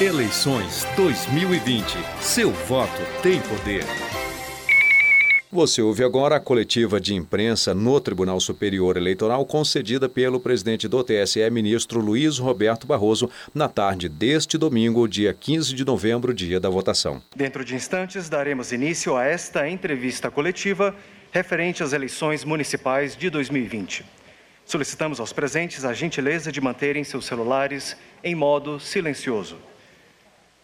Eleições 2020. Seu voto tem poder. Você ouve agora a coletiva de imprensa no Tribunal Superior Eleitoral concedida pelo presidente do TSE, ministro Luiz Roberto Barroso, na tarde deste domingo, dia 15 de novembro, dia da votação. Dentro de instantes, daremos início a esta entrevista coletiva referente às eleições municipais de 2020. Solicitamos aos presentes a gentileza de manterem seus celulares em modo silencioso.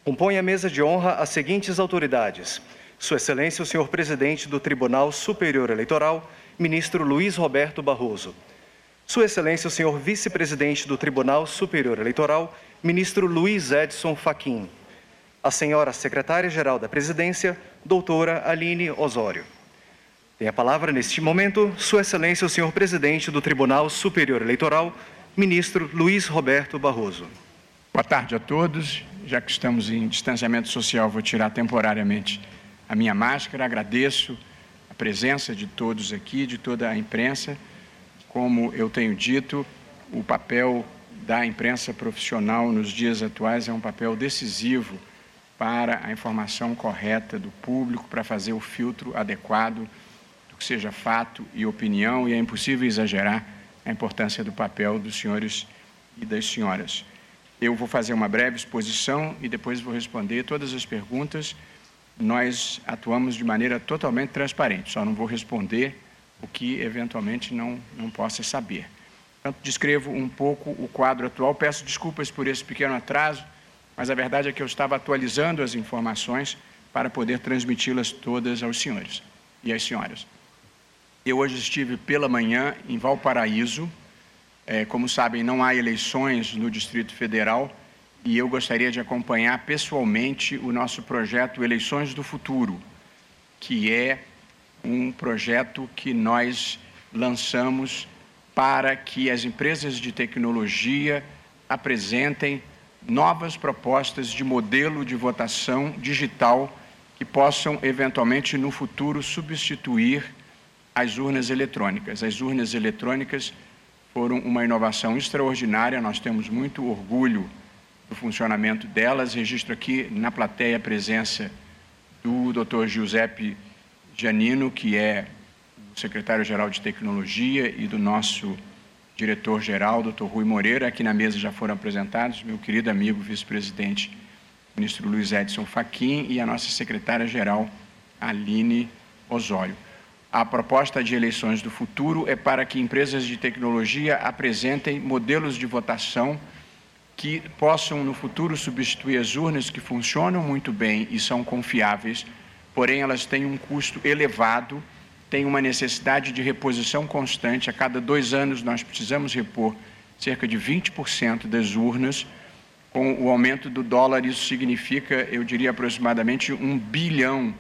Compõe a mesa de honra as seguintes autoridades sua Excelência, o senhor presidente do Tribunal Superior Eleitoral, ministro Luiz Roberto Barroso. Sua Excelência, o senhor vice-presidente do Tribunal Superior Eleitoral, ministro Luiz Edson Fachin. A senhora secretária-geral da Presidência, doutora Aline Osório. Tem a palavra neste momento Sua Excelência, o senhor presidente do Tribunal Superior Eleitoral, ministro Luiz Roberto Barroso. Boa tarde a todos. Já que estamos em distanciamento social, vou tirar temporariamente a minha máscara, agradeço a presença de todos aqui, de toda a imprensa. Como eu tenho dito, o papel da imprensa profissional nos dias atuais é um papel decisivo para a informação correta do público, para fazer o filtro adequado do que seja fato e opinião, e é impossível exagerar a importância do papel dos senhores e das senhoras. Eu vou fazer uma breve exposição e depois vou responder todas as perguntas nós atuamos de maneira totalmente transparente, só não vou responder o que eventualmente não, não possa saber. Portanto, descrevo um pouco o quadro atual, peço desculpas por esse pequeno atraso, mas a verdade é que eu estava atualizando as informações para poder transmiti-las todas aos senhores e às senhoras. Eu hoje estive pela manhã em Valparaíso, é, como sabem, não há eleições no Distrito Federal, e eu gostaria de acompanhar pessoalmente o nosso projeto Eleições do Futuro, que é um projeto que nós lançamos para que as empresas de tecnologia apresentem novas propostas de modelo de votação digital que possam eventualmente no futuro substituir as urnas eletrônicas. As urnas eletrônicas foram uma inovação extraordinária, nós temos muito orgulho do funcionamento delas. Registro aqui na plateia a presença do Dr. Giuseppe Giannino, que é o secretário-geral de Tecnologia, e do nosso diretor-geral, Dr. Rui Moreira. Aqui na mesa já foram apresentados meu querido amigo vice-presidente, ministro Luiz Edson Fachin, e a nossa secretária-geral, Aline Osório. A proposta de eleições do futuro é para que empresas de tecnologia apresentem modelos de votação que possam no futuro substituir as urnas que funcionam muito bem e são confiáveis, porém elas têm um custo elevado, têm uma necessidade de reposição constante. A cada dois anos nós precisamos repor cerca de 20% das urnas. Com o aumento do dólar, isso significa, eu diria, aproximadamente um bilhão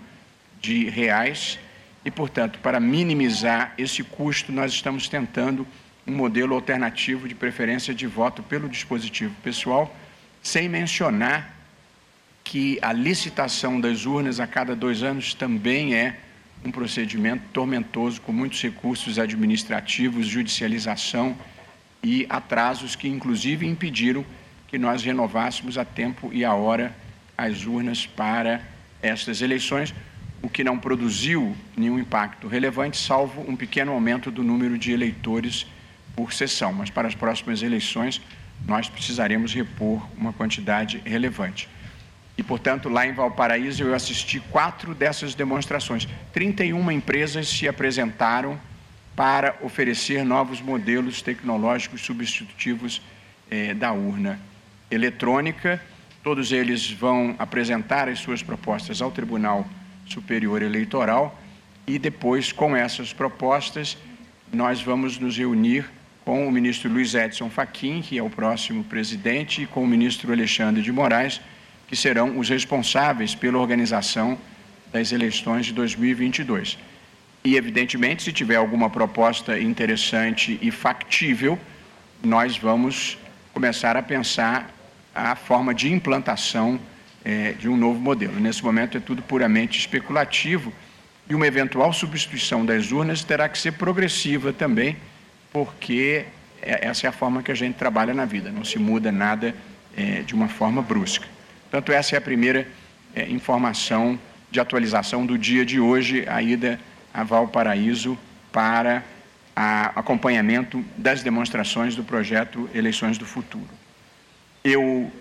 de reais. E, portanto, para minimizar esse custo, nós estamos tentando um modelo alternativo de preferência de voto pelo dispositivo pessoal, sem mencionar que a licitação das urnas a cada dois anos também é um procedimento tormentoso, com muitos recursos administrativos, judicialização e atrasos que, inclusive, impediram que nós renovássemos a tempo e a hora as urnas para estas eleições, o que não produziu nenhum impacto relevante, salvo um pequeno aumento do número de eleitores por sessão, mas para as próximas eleições nós precisaremos repor uma quantidade relevante. E, portanto, lá em Valparaíso eu assisti quatro dessas demonstrações. 31 empresas se apresentaram para oferecer novos modelos tecnológicos substitutivos eh, da urna eletrônica. Todos eles vão apresentar as suas propostas ao Tribunal Superior Eleitoral e depois, com essas propostas, nós vamos nos reunir com o ministro Luiz Edson Fachin, que é o próximo presidente, e com o ministro Alexandre de Moraes, que serão os responsáveis pela organização das eleições de 2022. E, evidentemente, se tiver alguma proposta interessante e factível, nós vamos começar a pensar a forma de implantação é, de um novo modelo. Nesse momento é tudo puramente especulativo e uma eventual substituição das urnas terá que ser progressiva também porque é, essa é a forma que a gente trabalha na vida, não se muda nada é, de uma forma brusca. Portanto, essa é a primeira é, informação de atualização do dia de hoje, a ida a Valparaíso para acompanhamento das demonstrações do projeto Eleições do Futuro. Eu,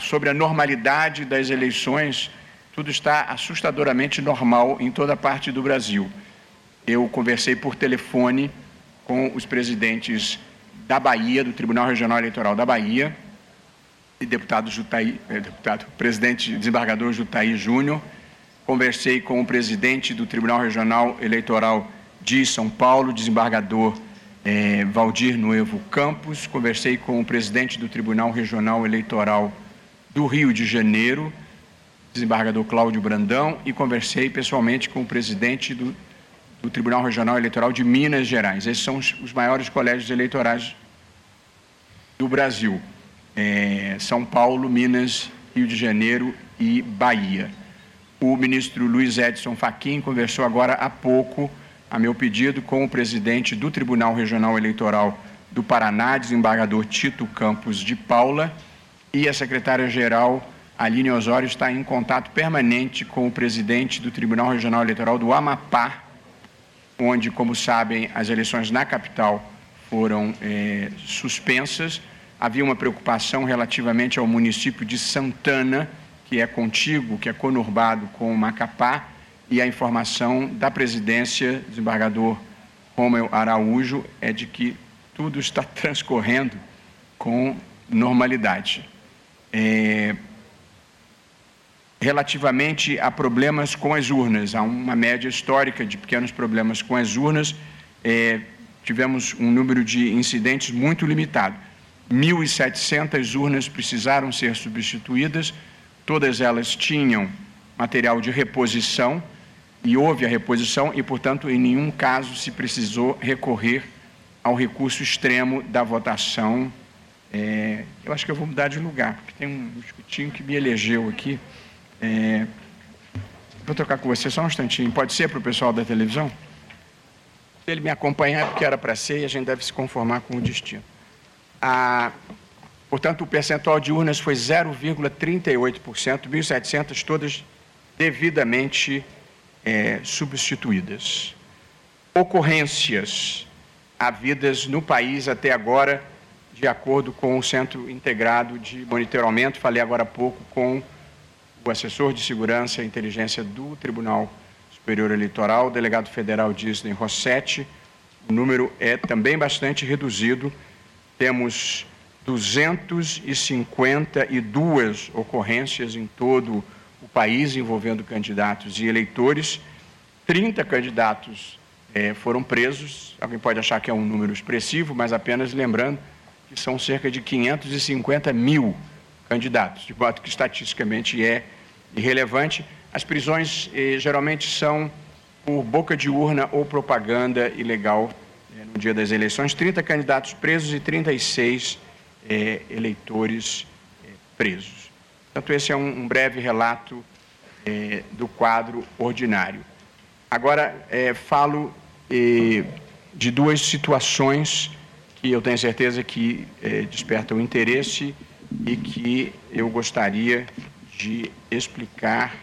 sobre a normalidade das eleições, tudo está assustadoramente normal em toda parte do Brasil. Eu conversei por telefone com os presidentes da Bahia, do Tribunal Regional Eleitoral da Bahia, e deputado Jutaí, eh, deputado, presidente desembargador Jutaí Júnior. Conversei com o presidente do Tribunal Regional Eleitoral de São Paulo, desembargador eh, Valdir Noevo Campos. Conversei com o presidente do Tribunal Regional Eleitoral do Rio de Janeiro, desembargador Cláudio Brandão, e conversei pessoalmente com o presidente do, do Tribunal Regional Eleitoral de Minas Gerais. Esses são os, os maiores colégios eleitorais do Brasil é, São Paulo, Minas, Rio de Janeiro e Bahia. O ministro Luiz Edson Fachin conversou agora há pouco, a meu pedido, com o presidente do Tribunal Regional Eleitoral do Paraná, desembargador Tito Campos de Paula, e a secretária-geral Aline Osório está em contato permanente com o presidente do Tribunal Regional Eleitoral do Amapá, onde, como sabem, as eleições na capital foram é, suspensas havia uma preocupação relativamente ao município de Santana, que é contíguo, que é conurbado com Macapá, e a informação da presidência, desembargador Romeu Araújo, é de que tudo está transcorrendo com normalidade. É... Relativamente a problemas com as urnas, há uma média histórica de pequenos problemas com as urnas, é... tivemos um número de incidentes muito limitado. 1.700 urnas precisaram ser substituídas, todas elas tinham material de reposição e houve a reposição e, portanto, em nenhum caso se precisou recorrer ao recurso extremo da votação. É, eu acho que eu vou mudar de lugar, porque tem um escutinho que me elegeu aqui. É, vou trocar com você só um instantinho. Pode ser para o pessoal da televisão? Se ele me acompanhar, porque era para ser, e a gente deve se conformar com o destino. Portanto, o percentual de urnas foi 0,38%, 1.700 todas devidamente é, substituídas. Ocorrências havidas no país até agora, de acordo com o Centro Integrado de Monitoramento, falei agora há pouco com o assessor de segurança e inteligência do Tribunal Superior Eleitoral, o delegado federal Disney Rossetti. O número é também bastante reduzido temos 252 ocorrências em todo o país envolvendo candidatos e eleitores. 30 candidatos eh, foram presos. Alguém pode achar que é um número expressivo, mas apenas lembrando que são cerca de 550 mil candidatos, de modo que estatisticamente é irrelevante. As prisões eh, geralmente são por boca de urna ou propaganda ilegal é, no dia das eleições, 30 candidatos presos e 36 é, eleitores é, presos. Portanto, esse é um, um breve relato é, do quadro ordinário. Agora, é, falo de duas situações que eu tenho certeza que despertam interesse e que eu gostaria de explicar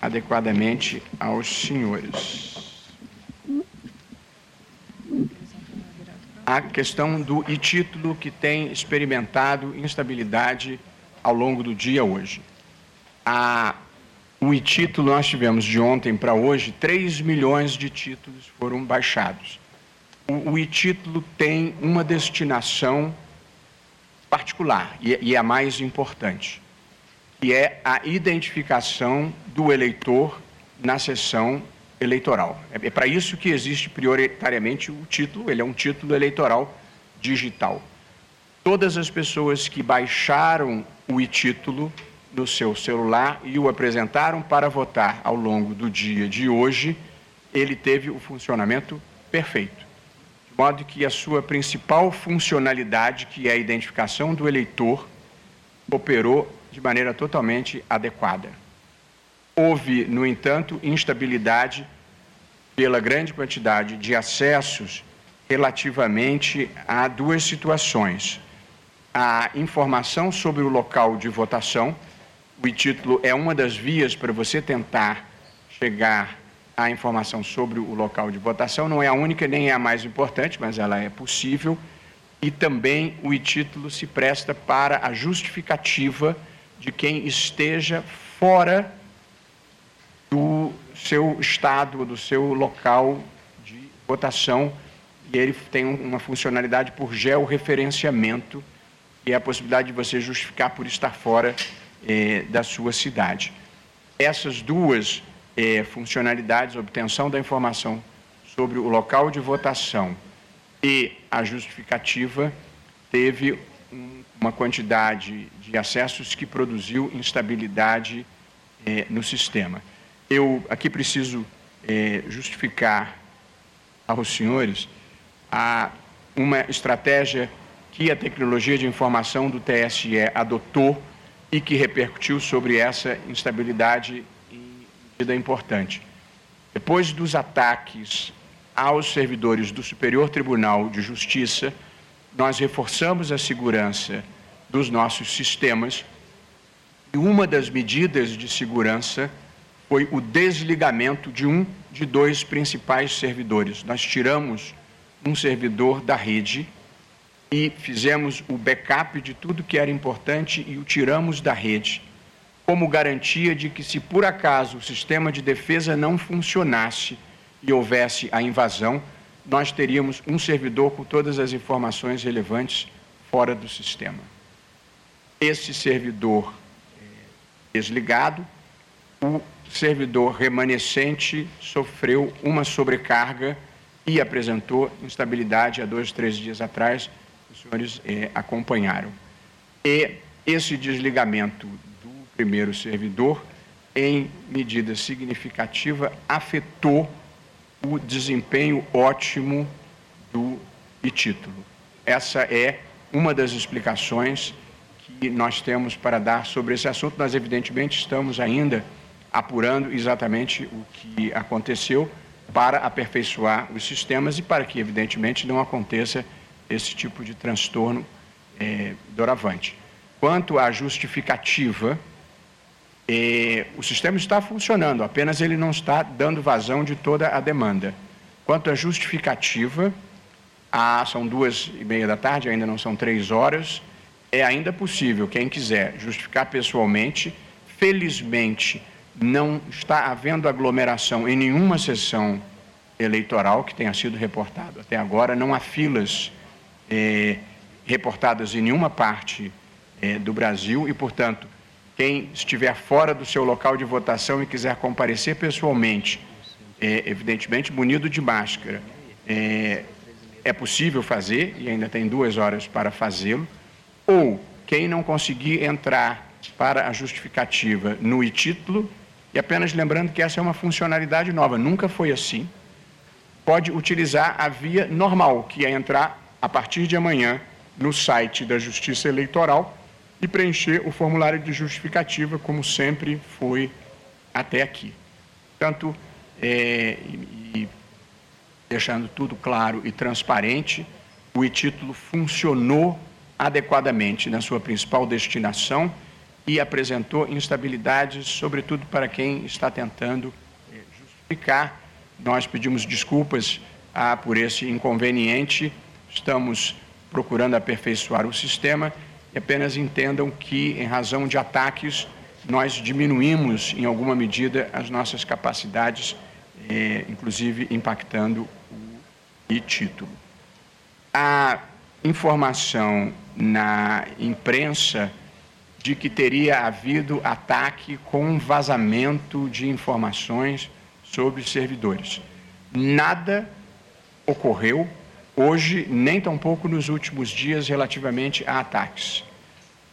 adequadamente aos senhores. a questão do e-título que tem experimentado instabilidade ao longo do dia hoje. A, o e-título nós tivemos de ontem para hoje, 3 milhões de títulos foram baixados. O, e-título tem uma destinação particular e, e é a mais importante, que é a identificação do eleitor na sessão eleitoral. É, é para isso que existe prioritariamente o título, ele é um título eleitoral digital. Todas as pessoas que baixaram o e-título no seu celular e o apresentaram para votar ao longo do dia de hoje, ele teve o funcionamento perfeito. Modo que a sua principal funcionalidade, que é a identificação do eleitor, operou de maneira totalmente adequada. Houve, no entanto, instabilidade pela grande quantidade de acessos relativamente a duas situações. A informação sobre o local de votação, o título é uma das vias para você tentar chegar à informação sobre o local de votação. Não é a única nem é a mais importante, mas ela é possível. E também o título se presta para a justificativa de quem esteja fora do seu estado, do seu local de votação. E ele tem uma funcionalidade por georreferenciamento, que é a possibilidade de você justificar por estar fora eh, da sua cidade. Essas duas eh, funcionalidades, obtenção da informação sobre o local de votação e a justificativa, teve um, uma quantidade de acessos que produziu instabilidade eh, no sistema. Eu aqui preciso justificar aos senhores a uma estratégia que a tecnologia de informação do TSE adotou e que repercutiu sobre essa instabilidade medida importante. Depois dos ataques aos servidores do Superior Tribunal de Justiça, nós reforçamos a segurança dos nossos sistemas e uma das medidas de segurança foi o desligamento de um de dois principais servidores. Nós tiramos um servidor da rede e fizemos o backup de tudo que era importante e o tiramos da rede, como garantia de que, se por acaso o sistema de defesa não funcionasse e houvesse a invasão, nós teríamos um servidor com todas as informações relevantes fora do sistema. Esse servidor é, desligado, o servidor remanescente sofreu uma sobrecarga e apresentou instabilidade há dois, três dias atrás os senhores é, acompanharam. E esse desligamento primeiro servidor, em medida significativa, afetou o desempenho ótimo do título. Essa é uma das explicações que nós temos para dar sobre esse assunto. Nós, evidentemente, estamos ainda apurando exatamente o que aconteceu para aperfeiçoar os sistemas e para que, evidentemente, não aconteça esse tipo de transtorno é, doravante. Quanto à justificativa, é, o sistema está funcionando, apenas ele não está dando vazão de toda a demanda. Quanto à justificativa, ah, são duas e meia da tarde, ainda não são três horas, é ainda possível, quem quiser justificar pessoalmente, felizmente não está havendo aglomeração em nenhuma sessão eleitoral que tenha sido reportado até agora, não há filas é, reportadas em nenhuma parte é, do Brasil e, portanto, quem estiver fora do seu local de votação e quiser comparecer pessoalmente, é, evidentemente munido de máscara, é, é possível fazer e ainda tem duas horas para fazê-lo, ou quem não conseguir entrar para a justificativa no e-título, e apenas lembrando que essa é uma funcionalidade nova, nunca foi assim, pode utilizar a via normal, que é entrar a partir de amanhã no site da Justiça Eleitoral e preencher o formulário de justificativa, como sempre foi até aqui. Portanto, é, e, deixando tudo claro e transparente, o e-título funcionou adequadamente na sua principal destinação e apresentou instabilidades, sobretudo para quem está tentando é, justificar. Nós pedimos desculpas ah, por esse inconveniente estamos procurando aperfeiçoar o sistema apenas entendam que, em razão de ataques, nós diminuímos, em alguma medida, as nossas capacidades, eh, inclusive impactando o e-título. A informação na imprensa de que teria havido ataque com vazamento de informações sobre servidores. Nada ocorreu hoje, nem tampouco nos últimos dias, relativamente a ataques.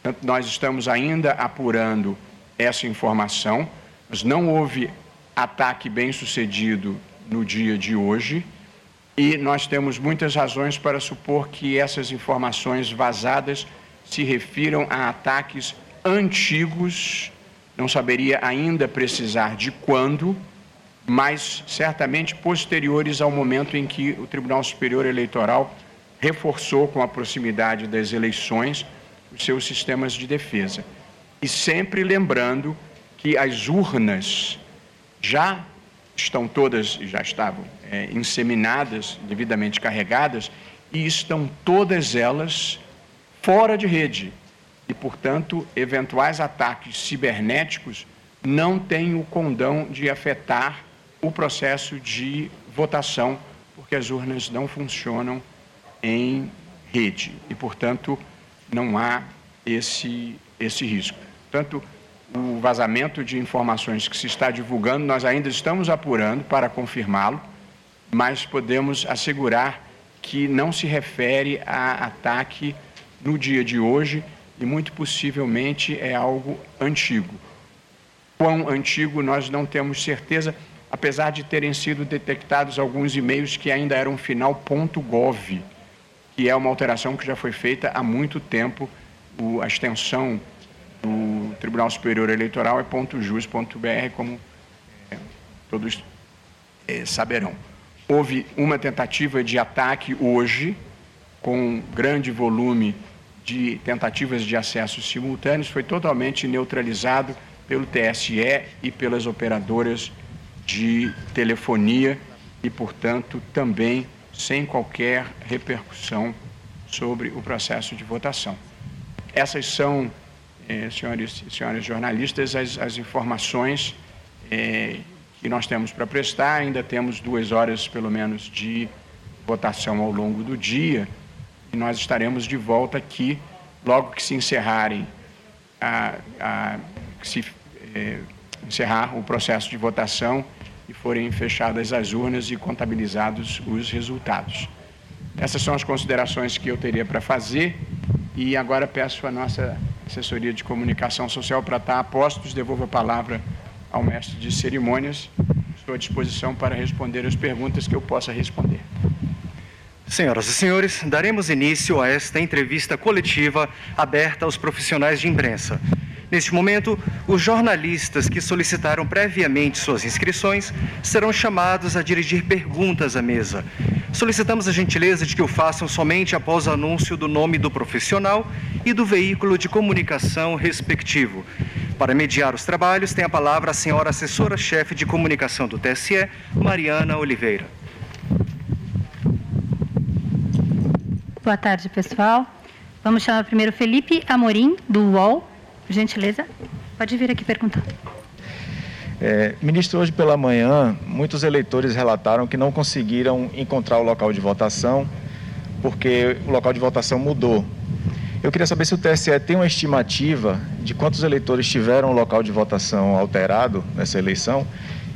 Portanto, nós estamos ainda apurando essa informação, mas não houve ataque bem sucedido no dia de hoje e nós temos muitas razões para supor que essas informações vazadas se refiram a ataques antigos, não saberia ainda precisar de quando, mas certamente posteriores ao momento em que o Tribunal Superior Eleitoral reforçou com a proximidade das eleições os seus sistemas de defesa. e sempre lembrando que as urnas já estão todas, já estavam é, inseminadas, devidamente carregadas, e estão todas elas fora de rede. E, portanto, eventuais ataques cibernéticos não têm o condão de afetar o processo de votação, porque as urnas não funcionam em rede e, portanto, não há esse, esse risco. Portanto, o vazamento de informações que se está divulgando, nós ainda estamos apurando para confirmá-lo, mas podemos assegurar que não se refere a ataque no dia de hoje e muito possivelmente é algo antigo. Quão antigo nós não temos certeza, apesar de terem sido detectados alguns e-mails que ainda eram final .gov, que é uma alteração que já foi feita há muito tempo, o, a extensão do Tribunal Superior Eleitoral é .jus.br, como é, todos é, saberão. Houve uma tentativa de ataque hoje, com grande volume de tentativas de acesso simultâneos, foi totalmente neutralizado pelo TSE e pelas operadoras de telefonia e, portanto, também sem qualquer repercussão sobre o processo de votação. Essas são, eh, senhores e senhoras jornalistas, as, as informações eh, que nós temos para prestar. Ainda temos duas horas, pelo menos, de votação ao longo do dia e nós estaremos de volta aqui logo que se encerrarem a, a se eh, encerrar o processo de votação e forem fechadas as urnas e contabilizados os resultados. Essas são as considerações que eu teria para fazer e agora peço a nossa assessoria de comunicação social para estar a postos. Devolvo a palavra ao mestre de cerimônias. Estou à disposição para responder as perguntas que eu possa responder. Senhoras e senhores, daremos início a esta entrevista coletiva aberta aos profissionais de imprensa. Neste momento, os jornalistas que solicitaram previamente suas inscrições serão chamados a dirigir perguntas à mesa. Solicitamos a gentileza de que o façam somente após o anúncio do nome do profissional e do veículo de comunicação respectivo. Para mediar os trabalhos, tem a palavra a senhora assessora-chefe de comunicação do TSE, Mariana Oliveira. Boa tarde, pessoal. Vamos chamar primeiro Felipe Amorim, do UOL. Gentileza, pode vir aqui perguntar. É, ministro, hoje pela manhã, muitos eleitores relataram que não conseguiram encontrar o local de votação porque o local de votação mudou. Eu queria saber se o TSE tem uma estimativa de quantos eleitores tiveram o local de votação alterado nessa eleição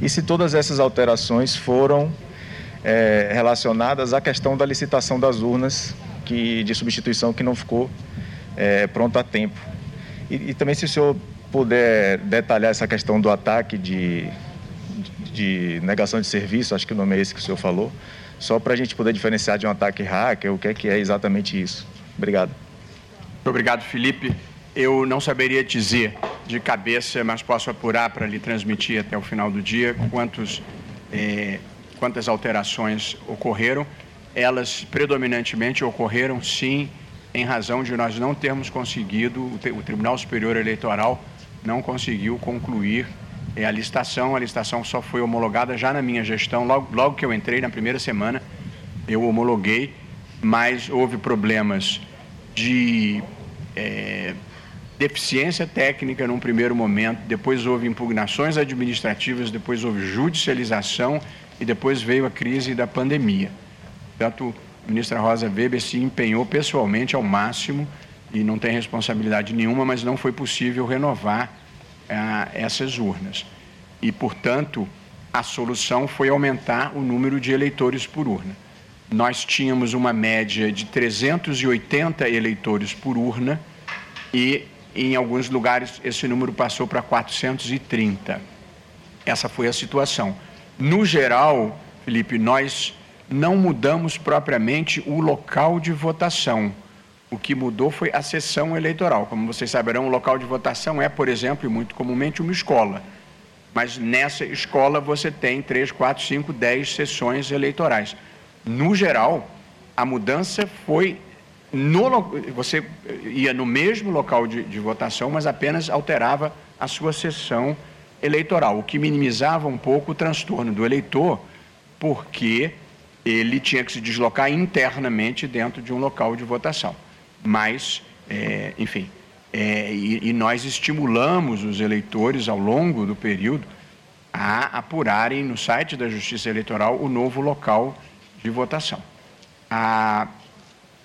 e se todas essas alterações foram é, relacionadas à questão da licitação das urnas que, de substituição que não ficou é, pronta a tempo. E, e, também se o senhor puder detalhar essa questão do ataque de, de negação de serviço, acho que o nome é esse que o senhor falou, só para a gente poder diferenciar de um ataque hacker, o que é que é exatamente isso. Obrigado. Muito obrigado, Felipe. Eu não saberia dizer de cabeça, mas posso apurar para lhe transmitir até o final do dia quantos, eh, quantas alterações ocorreram. Elas predominantemente ocorreram, sim, em razão de nós não termos conseguido, o Tribunal Superior Eleitoral não conseguiu concluir é, a licitação. A licitação só foi homologada já na minha gestão, logo, logo que eu entrei, na primeira semana, eu homologuei, mas houve problemas de é, deficiência técnica num primeiro momento, depois houve impugnações administrativas, depois houve judicialização e depois veio a crise da pandemia. Portanto, ministra Rosa Weber se empenhou pessoalmente ao máximo e não tem responsabilidade nenhuma, mas não foi possível renovar ah, essas urnas. E, portanto, a solução foi aumentar o número de eleitores por urna. Nós tínhamos uma média de 380 eleitores por urna e, em alguns lugares, esse número passou para 430. Essa foi a situação. No geral, Felipe, nós não mudamos propriamente o local de votação. O que mudou foi a sessão eleitoral. Como vocês saberão, o local de votação é, por exemplo, e muito comumente uma escola. Mas nessa escola você tem três, quatro, cinco, dez sessões eleitorais. No geral, a mudança foi no, você ia no mesmo local de, de votação, mas apenas alterava a sua sessão eleitoral, o que minimizava um pouco o transtorno do eleitor, porque ele tinha que se deslocar internamente dentro de um local de votação. Mas, é, enfim, é, e, e, nós estimulamos os eleitores ao longo do período a apurarem no site da Justiça Eleitoral o novo local de votação. A,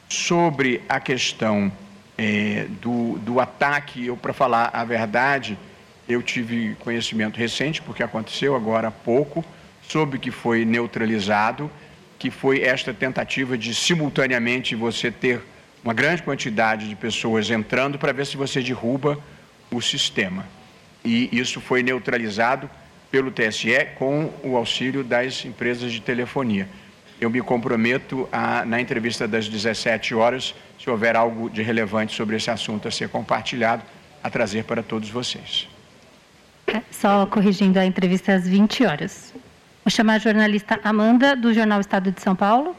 sobre a questão é, do, do ataque, eu, para falar a verdade, eu tive conhecimento recente, porque aconteceu agora há pouco, soube que foi neutralizado, que foi esta tentativa de simultaneamente você ter uma grande quantidade de pessoas entrando para ver se você derruba o sistema. E isso foi neutralizado pelo TSE com o auxílio das empresas de telefonia. Eu me comprometo a, na entrevista das 17 horas, se houver algo de relevante sobre esse assunto a ser compartilhado, a trazer para todos vocês. É, só corrigindo a entrevista às 20 horas. Vou chamar a jornalista Amanda, do Jornal Estado de São Paulo.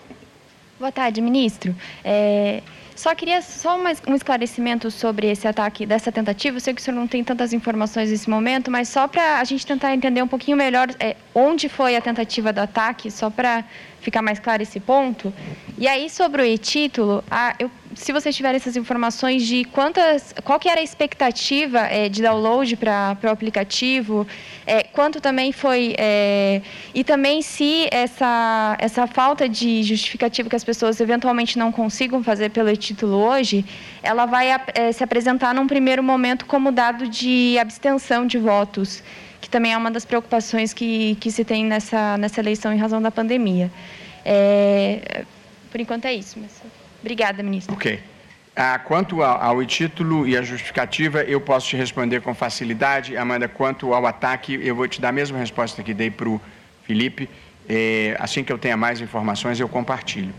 Boa tarde, ministro. É, só queria só mais um esclarecimento sobre esse ataque, dessa tentativa. Eu sei que o senhor não tem tantas informações nesse momento, mas só para a gente tentar entender um pouquinho melhor é, onde foi a tentativa do ataque, só para ficar mais claro esse ponto. E aí, sobre o e-título, se vocês tiverem essas informações de quantas, qual que era a expectativa é, de download para o aplicativo, é, quanto também foi, é, e também se essa, essa falta de justificativa que as pessoas eventualmente não consigam fazer pelo e-título hoje, ela vai é, se apresentar num primeiro momento como dado de abstenção de votos que também é uma das preocupações que, que se tem nessa, nessa eleição em razão da pandemia. É, por enquanto é isso. Mas... Obrigada, ministro. Ok. Ah, quanto ao, ao título e a justificativa, eu posso te responder com facilidade. Amanda, quanto ao ataque, eu vou te dar a mesma resposta que dei para o Felipe. É, assim que eu tenha mais informações, eu compartilho.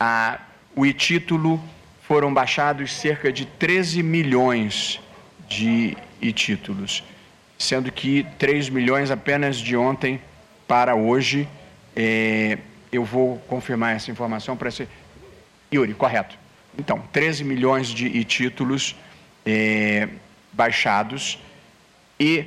Ah, o e-título foram baixados cerca de 13 milhões de e-títulos sendo que 3 milhões apenas de ontem para hoje. É, eu vou confirmar essa informação para ser. Yuri, correto. Então, 13 milhões de títulos é, baixados e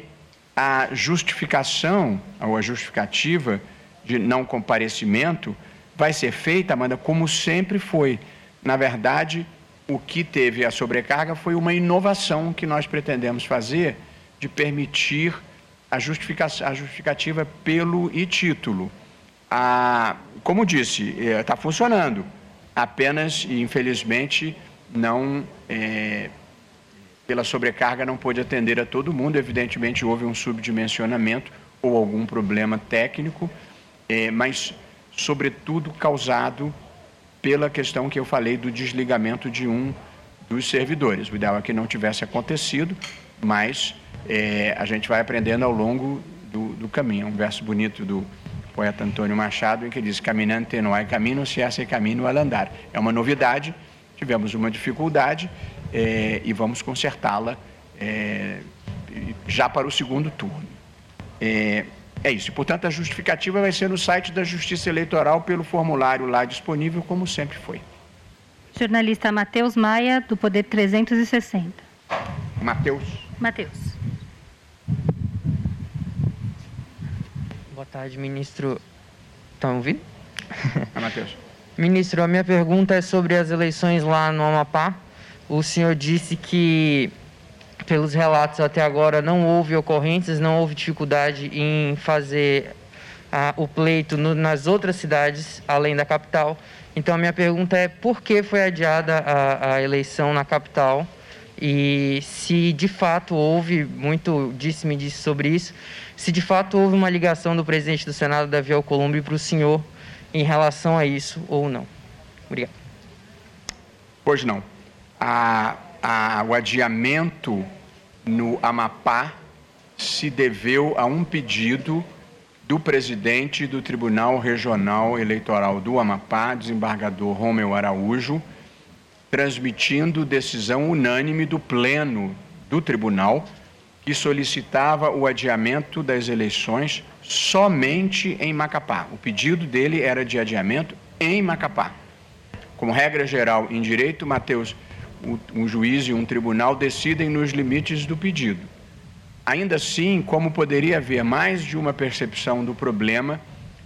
a justificação, ou a justificativa de não comparecimento vai ser feita, Amanda, como sempre foi. Na verdade, o que teve a sobrecarga foi uma inovação que nós pretendemos fazer de permitir a, justifica a justificativa pelo e título. A, como disse, está é, funcionando, apenas, infelizmente, não, é, pela sobrecarga, não pôde atender a todo mundo. Evidentemente, houve um subdimensionamento ou algum problema técnico, é, mas, sobretudo, causado pela questão que eu falei do desligamento de um dos servidores. O ideal é que não tivesse acontecido, mas é, a gente vai aprendendo ao longo do, do, caminho. Um verso bonito do poeta Antônio Machado, em que diz: Caminante não há caminho, se esse caminho al andar. É uma novidade, tivemos uma dificuldade é, e vamos consertá-la é, já para o segundo turno. É, isso. Portanto, a justificativa vai ser no site da Justiça Eleitoral pelo formulário lá disponível, como sempre foi. Jornalista Matheus Maia, do Poder 360. Matheus. Matheus. Boa tarde, ministro. Estão ouvindo? É, Matheus. ministro, a minha pergunta é sobre as eleições lá no Amapá. O senhor disse que, pelos relatos até agora, não houve ocorrências, não houve dificuldade em fazer o pleito no, nas outras cidades, além da capital. Então, a minha pergunta é por que foi adiada a, a eleição na capital? E se de fato houve, muito disse-me disse sobre isso, se de fato houve uma ligação do presidente do Senado, Davi Alcolumbre, para o senhor em relação a isso ou não. Obrigado. Pois não. A, a, o adiamento no Amapá se deveu a um pedido do presidente do Tribunal Regional Eleitoral do Amapá, desembargador Romeu Araújo, transmitindo decisão unânime do Pleno do Tribunal que solicitava o adiamento das eleições somente em Macapá. O pedido dele era de adiamento em Macapá. Como regra geral, em direito, Mateus, um juiz e um tribunal decidem nos limites do pedido. Ainda assim, como poderia haver mais de uma percepção do problema,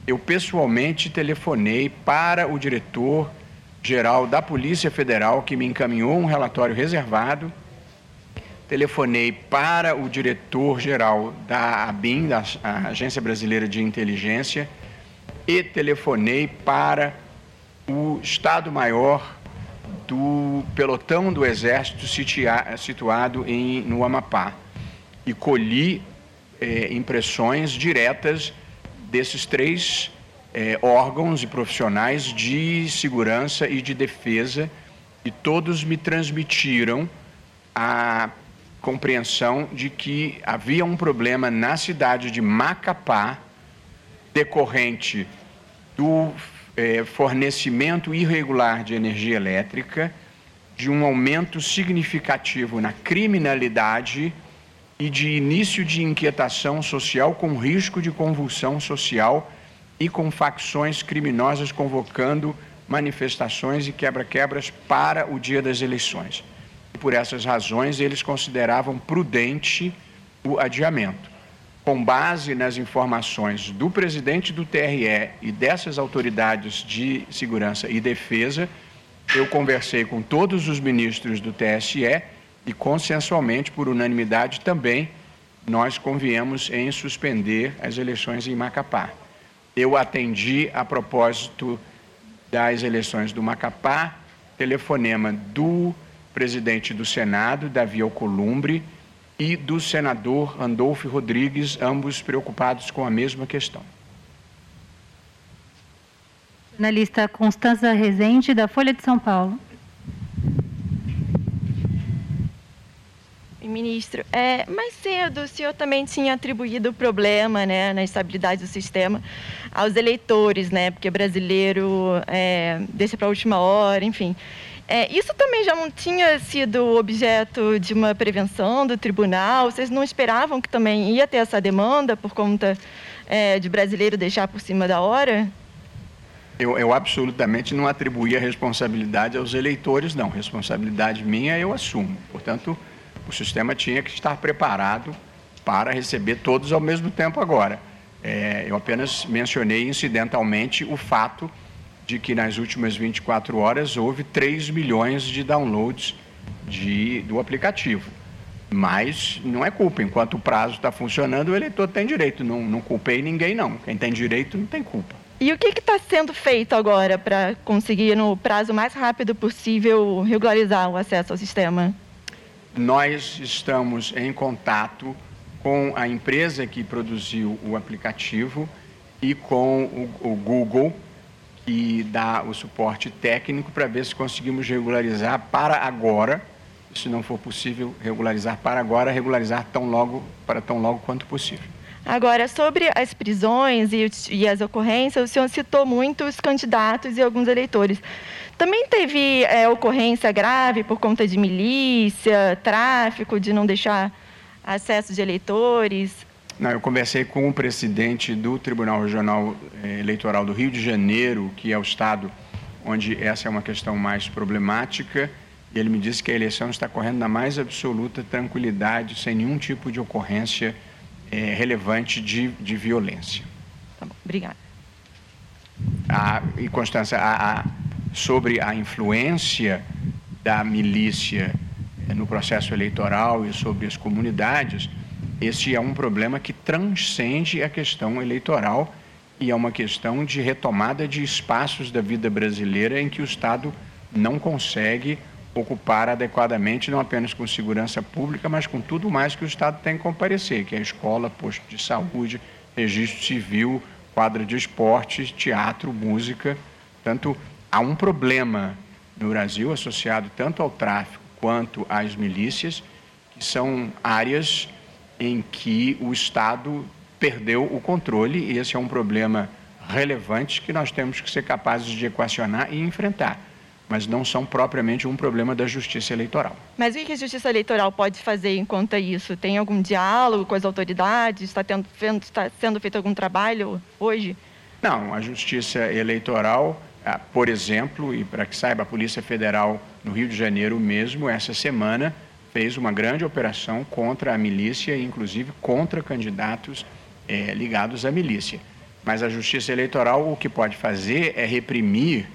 eu pessoalmente telefonei para o diretor geral da Polícia Federal, que me encaminhou um relatório reservado. Telefonei para o diretor geral da ABIN, da Agência Brasileira de Inteligência, e telefonei para o Estado-Maior do pelotão do Exército situado em, no Amapá e colhi é, impressões diretas desses três é, órgãos e profissionais de segurança e de defesa e todos me transmitiram a compreensão de que havia um problema na cidade de Macapá decorrente do é, fornecimento irregular de energia elétrica, de um aumento significativo na criminalidade e de início de inquietação social com risco de convulsão social e com facções criminosas convocando manifestações e quebra-quebras para o dia das eleições. E por essas razões, eles consideravam prudente o adiamento com base nas informações do presidente do TRE e dessas autoridades de segurança e defesa, eu conversei com todos os ministros do TSE e consensualmente, por unanimidade também, nós conviemos em suspender as eleições em Macapá. Eu atendi a propósito das eleições do Macapá, telefonema do presidente do Senado, Davi Alcolumbre, e do senador Andolfo Rodrigues, ambos preocupados com a mesma questão. Jornalista Constanza Rezende, da Folha de São Paulo. Ministro, é, mais cedo o senhor também tinha atribuído o problema né, na estabilidade do sistema aos eleitores, né, porque brasileiro é, deixa para a última hora, enfim. É, isso também já não tinha sido objeto de uma prevenção do tribunal? Vocês não esperavam que também ia ter essa demanda por conta é, de brasileiro deixar por cima da hora? Eu, eu absolutamente não atribuí a responsabilidade aos eleitores, não. Responsabilidade minha eu assumo. Portanto, o sistema tinha que estar preparado para receber todos ao mesmo tempo agora. É, eu apenas mencionei incidentalmente o fato de que nas últimas 24 horas houve 3 milhões de downloads de, do aplicativo. Mas não é culpa, enquanto o prazo está funcionando, o eleitor tem direito. Não, não culpei ninguém, não. Quem tem direito não tem culpa. E o que está sendo feito agora para conseguir, no prazo mais rápido possível, regularizar o acesso ao sistema? Nós estamos em contato com a empresa que produziu o aplicativo e com o, o Google e dar o suporte técnico para ver se conseguimos regularizar para agora, se não for possível regularizar para agora, regularizar tão logo para tão logo quanto possível. Agora, sobre as prisões e, e as ocorrências, o senhor citou muitos candidatos e alguns eleitores. Também teve é, ocorrência grave por conta de milícia, tráfico, de não deixar acesso de eleitores? Não, eu conversei com o presidente do Tribunal Regional eh, Eleitoral do Rio de Janeiro, que é o estado onde essa é uma questão mais problemática, e ele me disse que a eleição está correndo na mais absoluta tranquilidade, sem nenhum tipo de ocorrência eh, relevante de, de violência. Tá bom, obrigada. E, Constância, a, a, sobre a influência da milícia eh, no processo eleitoral e sobre as comunidades, este é um problema que transcende a questão eleitoral e é uma questão de retomada de espaços da vida brasileira em que o Estado não consegue ocupar adequadamente, não apenas com segurança pública, mas com tudo mais que o Estado tem que comparecer, que é escola, posto de saúde, registro civil, quadra de esportes, teatro, música. Tanto há um problema no Brasil associado tanto ao tráfico quanto às milícias, que são áreas em que o Estado perdeu o controle e esse é um problema relevante que nós temos que ser capazes de equacionar e enfrentar, mas não são propriamente um problema da justiça eleitoral. Mas o que a justiça eleitoral pode fazer enquanto isso? Tem algum diálogo com as autoridades? Está, tendo, está sendo feito algum trabalho hoje? Não, a justiça eleitoral ah, por exemplo, e para que saiba, a Polícia Federal no Rio de Janeiro mesmo, essa semana, fez uma grande operação contra a milícia, inclusive contra candidatos é, ligados à milícia. Mas a Justiça Eleitoral o que pode fazer é reprimir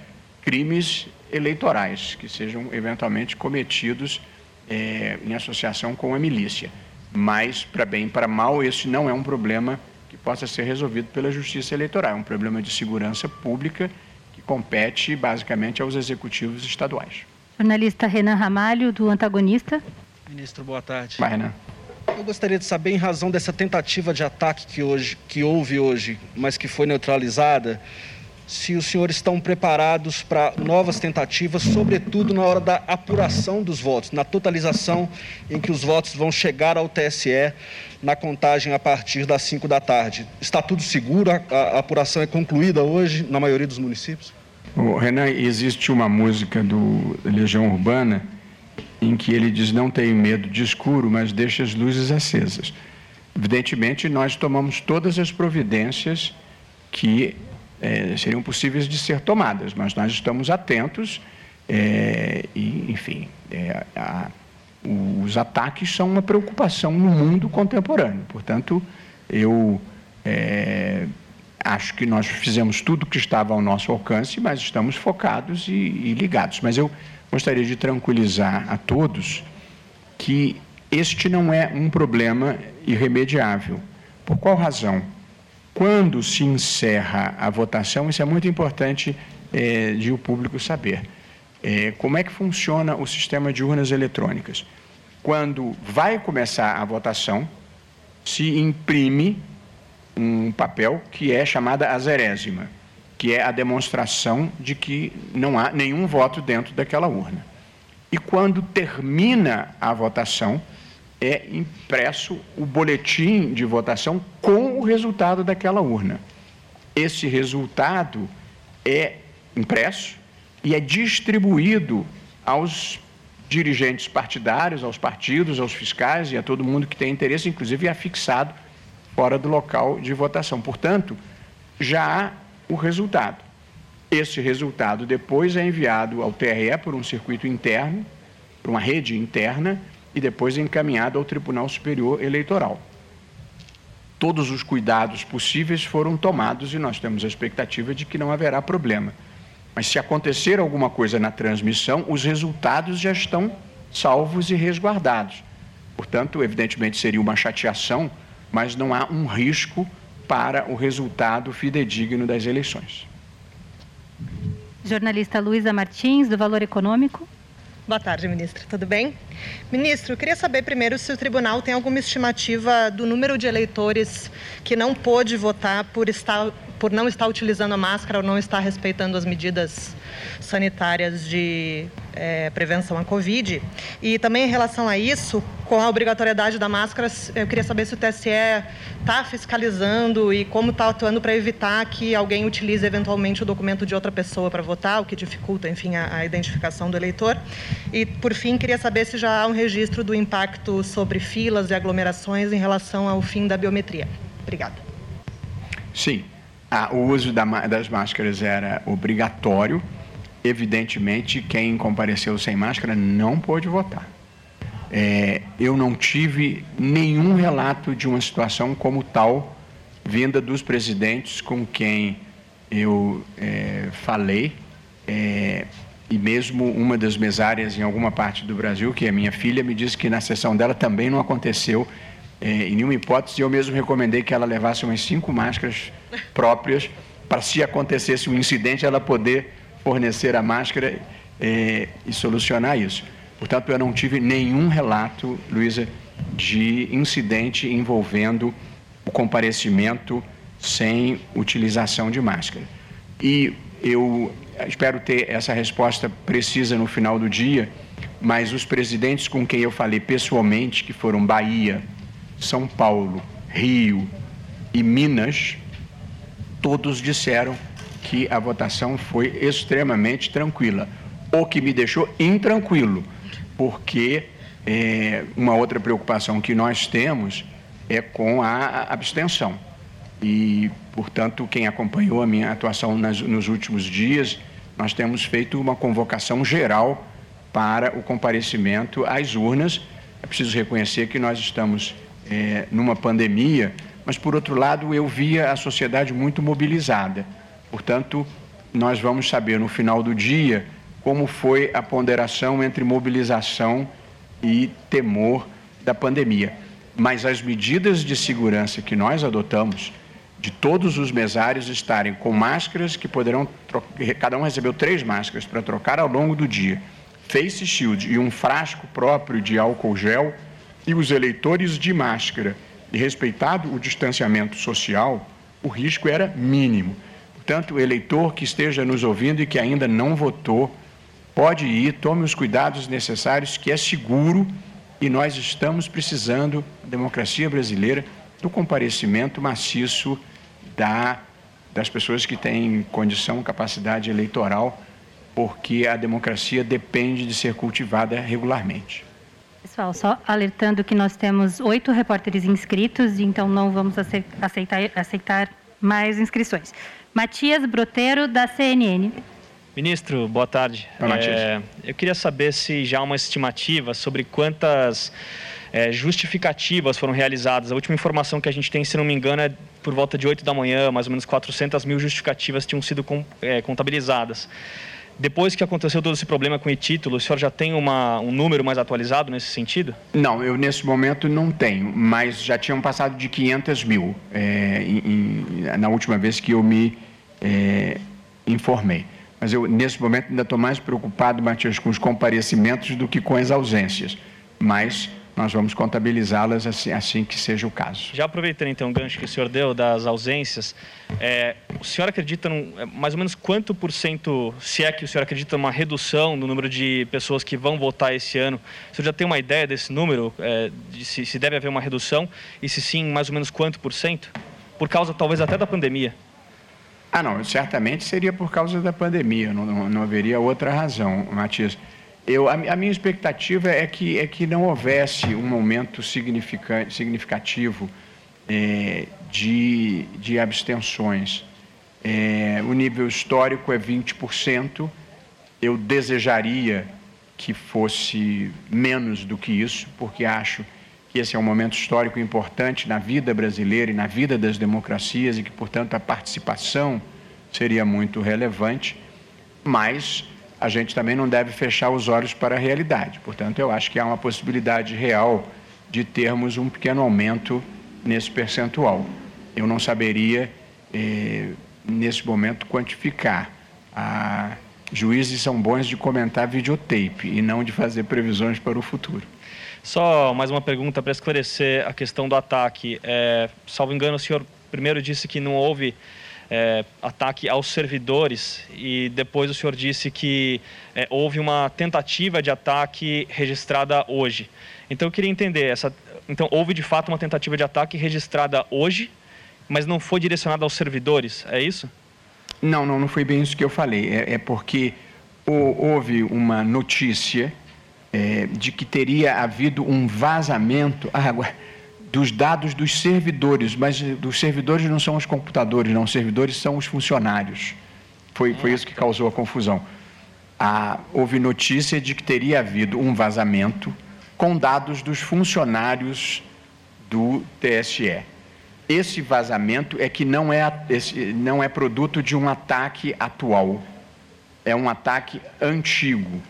crimes eleitorais que sejam eventualmente cometidos é, em associação com a milícia. Mas, para bem e para mal, esse não é um problema que possa ser resolvido pela Justiça Eleitoral. É um problema de segurança pública que compete basicamente aos executivos estaduais. Jornalista Renan Ramalho, do Antagonista. Ministro, boa tarde. Vai, Renan. Eu gostaria de saber, em razão dessa tentativa de ataque que, hoje, que houve hoje, mas que foi neutralizada, se os senhores estão preparados para novas tentativas, sobretudo na hora da apuração dos votos, na totalização em que os votos vão chegar ao TSE na contagem a partir das 5 da tarde. Está tudo seguro? A, a apuração é concluída hoje na maioria dos municípios? O Renan, existe uma música do Legião Urbana em que ele diz: Não tenho medo de escuro, mas deixa as luzes acesas. Evidentemente, nós tomamos todas as providências que é, seriam possíveis de ser tomadas, mas nós estamos atentos é, e, enfim, é, a, os ataques são uma preocupação no mundo contemporâneo. Portanto, eu acho que nós fizemos tudo que estava ao nosso alcance, mas estamos focados e, e ligados. Mas eu gostaria de tranquilizar a todos que este não é um problema irremediável. Por qual razão? Quando se encerra a votação, isso é muito importante é, de o público saber. É, como é que funciona o sistema de urnas eletrônicas? Quando vai começar a votação, se imprime um papel que é chamada azerésima, que é a demonstração de que não há nenhum voto dentro daquela urna. E quando termina a votação, é impresso o boletim de votação com o resultado daquela urna. Esse resultado é impresso e é distribuído aos dirigentes partidários, aos partidos, aos fiscais e a todo mundo que tem interesse, inclusive é fixado fora do local de votação. Portanto, já há o resultado. Esse resultado depois é enviado ao TRE por um circuito interno, por uma rede interna, e depois encaminhado ao Tribunal Superior Eleitoral. Todos os cuidados possíveis foram tomados e nós temos a expectativa de que não haverá problema. Mas se acontecer alguma coisa na transmissão, os resultados já estão salvos e resguardados. Portanto, evidentemente seria uma chateação, mas não há um risco para o resultado fidedigno das eleições. Jornalista Luísa Martins, do Valor Econômico. Boa tarde, ministro. Tudo bem? Ministro, eu queria saber primeiro se o tribunal tem alguma estimativa do número de eleitores que não pôde votar por, estar, por não estar utilizando a máscara ou não estar respeitando as medidas sanitárias de é, prevenção à Covid. E também em relação a isso, com a obrigatoriedade da máscara, eu queria saber se o TSE está fiscalizando e como está atuando para evitar que alguém utilize eventualmente o documento de outra pessoa para votar, o que dificulta, enfim, a, a identificação do eleitor. E, por fim, queria saber se já há um registro do impacto sobre filas e aglomerações em relação ao fim da biometria. Obrigada. Sim, ah, o uso da, das máscaras era obrigatório evidentemente, quem compareceu sem máscara não pôde votar. É, eu não tive nenhum relato de uma situação como tal vinda dos presidentes com quem eu é, falei, é, e mesmo uma das mesárias em alguma parte do Brasil, que é minha filha, me disse que na sessão dela também não aconteceu é, em nenhuma hipótese. Eu mesmo recomendei que ela levasse umas cinco máscaras próprias para, se acontecesse um incidente, ela poder fornecer a máscara é, e solucionar isso. Portanto, eu não tive nenhum relato, Luísa, de incidente envolvendo o comparecimento sem utilização de máscara. E eu espero ter essa resposta precisa no final do dia, mas os presidentes com quem eu falei pessoalmente, que foram Bahia, São Paulo, Rio e Minas, todos disseram que a votação foi extremamente tranquila, o que me deixou intranquilo, porque é, uma outra preocupação que nós temos é com a abstenção. E, portanto, quem acompanhou a minha atuação nas, nos últimos dias nós temos feito uma convocação geral para o comparecimento às urnas. É preciso reconhecer que nós estamos é, numa pandemia, mas, por outro lado, eu via a sociedade muito mobilizada. Portanto, nós vamos saber no final do dia como foi a ponderação entre mobilização e temor da pandemia. Mas as medidas de segurança que nós adotamos, de todos os mesários estarem com máscaras que poderão, cada um recebeu três máscaras para trocar ao longo do dia, face shield e um frasco próprio de álcool gel, e os eleitores de máscara, respeitado o distanciamento social, o risco era mínimo. Portanto, o eleitor que esteja nos ouvindo e que ainda não votou, pode ir, tome os cuidados necessários, que é seguro e nós estamos precisando, a democracia brasileira, do comparecimento maciço da, das pessoas que têm condição, capacidade eleitoral, porque a democracia depende de ser cultivada regularmente. Pessoal, só alertando que nós temos oito repórteres inscritos, então não vamos aceitar, aceitar mais inscrições. Matias Broteiro, da CNN. Ministro, boa tarde. É, eu queria saber se já há uma estimativa sobre quantas é, justificativas foram realizadas. A última informação que a gente tem, se não me engano, é por volta de 8 da manhã, mais ou menos 400 mil justificativas tinham sido com, é, contabilizadas. Depois que aconteceu todo esse problema com o título, o senhor já tem uma, um número mais atualizado nesse sentido? Não, eu nesse momento não tenho, mas já tinham passado de 500 mil é, em, na última vez que eu me é, informei. Mas eu, nesse momento, ainda estou mais preocupado, Matias, com os comparecimentos do que com as ausências. Mas nós vamos contabilizá-las assim, assim, que seja o caso. Já aproveitando então o gancho que o senhor deu das ausências, é, o senhor acredita num, é, mais ou menos quanto por cento, se é que o senhor acredita numa redução no número de pessoas que vão votar esse ano? O senhor já tem uma ideia desse número, é, de se, se deve haver uma redução e se sim, mais ou menos quanto por cento? Por causa talvez até da pandemia. Ah, não, certamente seria por causa da pandemia, não, não, não haveria outra razão, Matias. Eu, a, a, minha expectativa é que, é que não houvesse um aumento significativo é, de, de abstenções. É, o nível histórico é 20%. Eu desejaria que fosse menos do que isso, porque acho que esse é um momento histórico importante na vida brasileira e na vida das democracias e que, portanto, a participação seria muito relevante, mas a gente também não deve fechar os olhos para a realidade. Portanto, eu acho que há uma possibilidade real de termos um pequeno aumento nesse percentual. Eu não saberia, eh, nesse momento, quantificar. A... Juízes são bons de comentar videotape e não de fazer previsões para o futuro. Só mais uma pergunta para esclarecer a questão do ataque. É, salvo engano, o senhor primeiro disse que não houve é, ataque aos servidores e depois o senhor disse que é, houve uma tentativa de ataque registrada hoje. Então eu queria entender essa. Então houve de fato uma tentativa de ataque registrada hoje, mas não foi direcionada aos servidores, é isso? Não, não, não foi bem isso que eu falei. É, é porque houve uma notícia é, de que teria havido um vazamento ah, dos dados dos servidores, mas dos servidores não são os computadores, não, os servidores são os funcionários. Foi, foi isso que causou a confusão. Ah, houve notícia de que teria havido um vazamento com dados dos funcionários do TSE. Esse vazamento é que não é, esse, não é produto de um ataque atual, é um ataque antigo,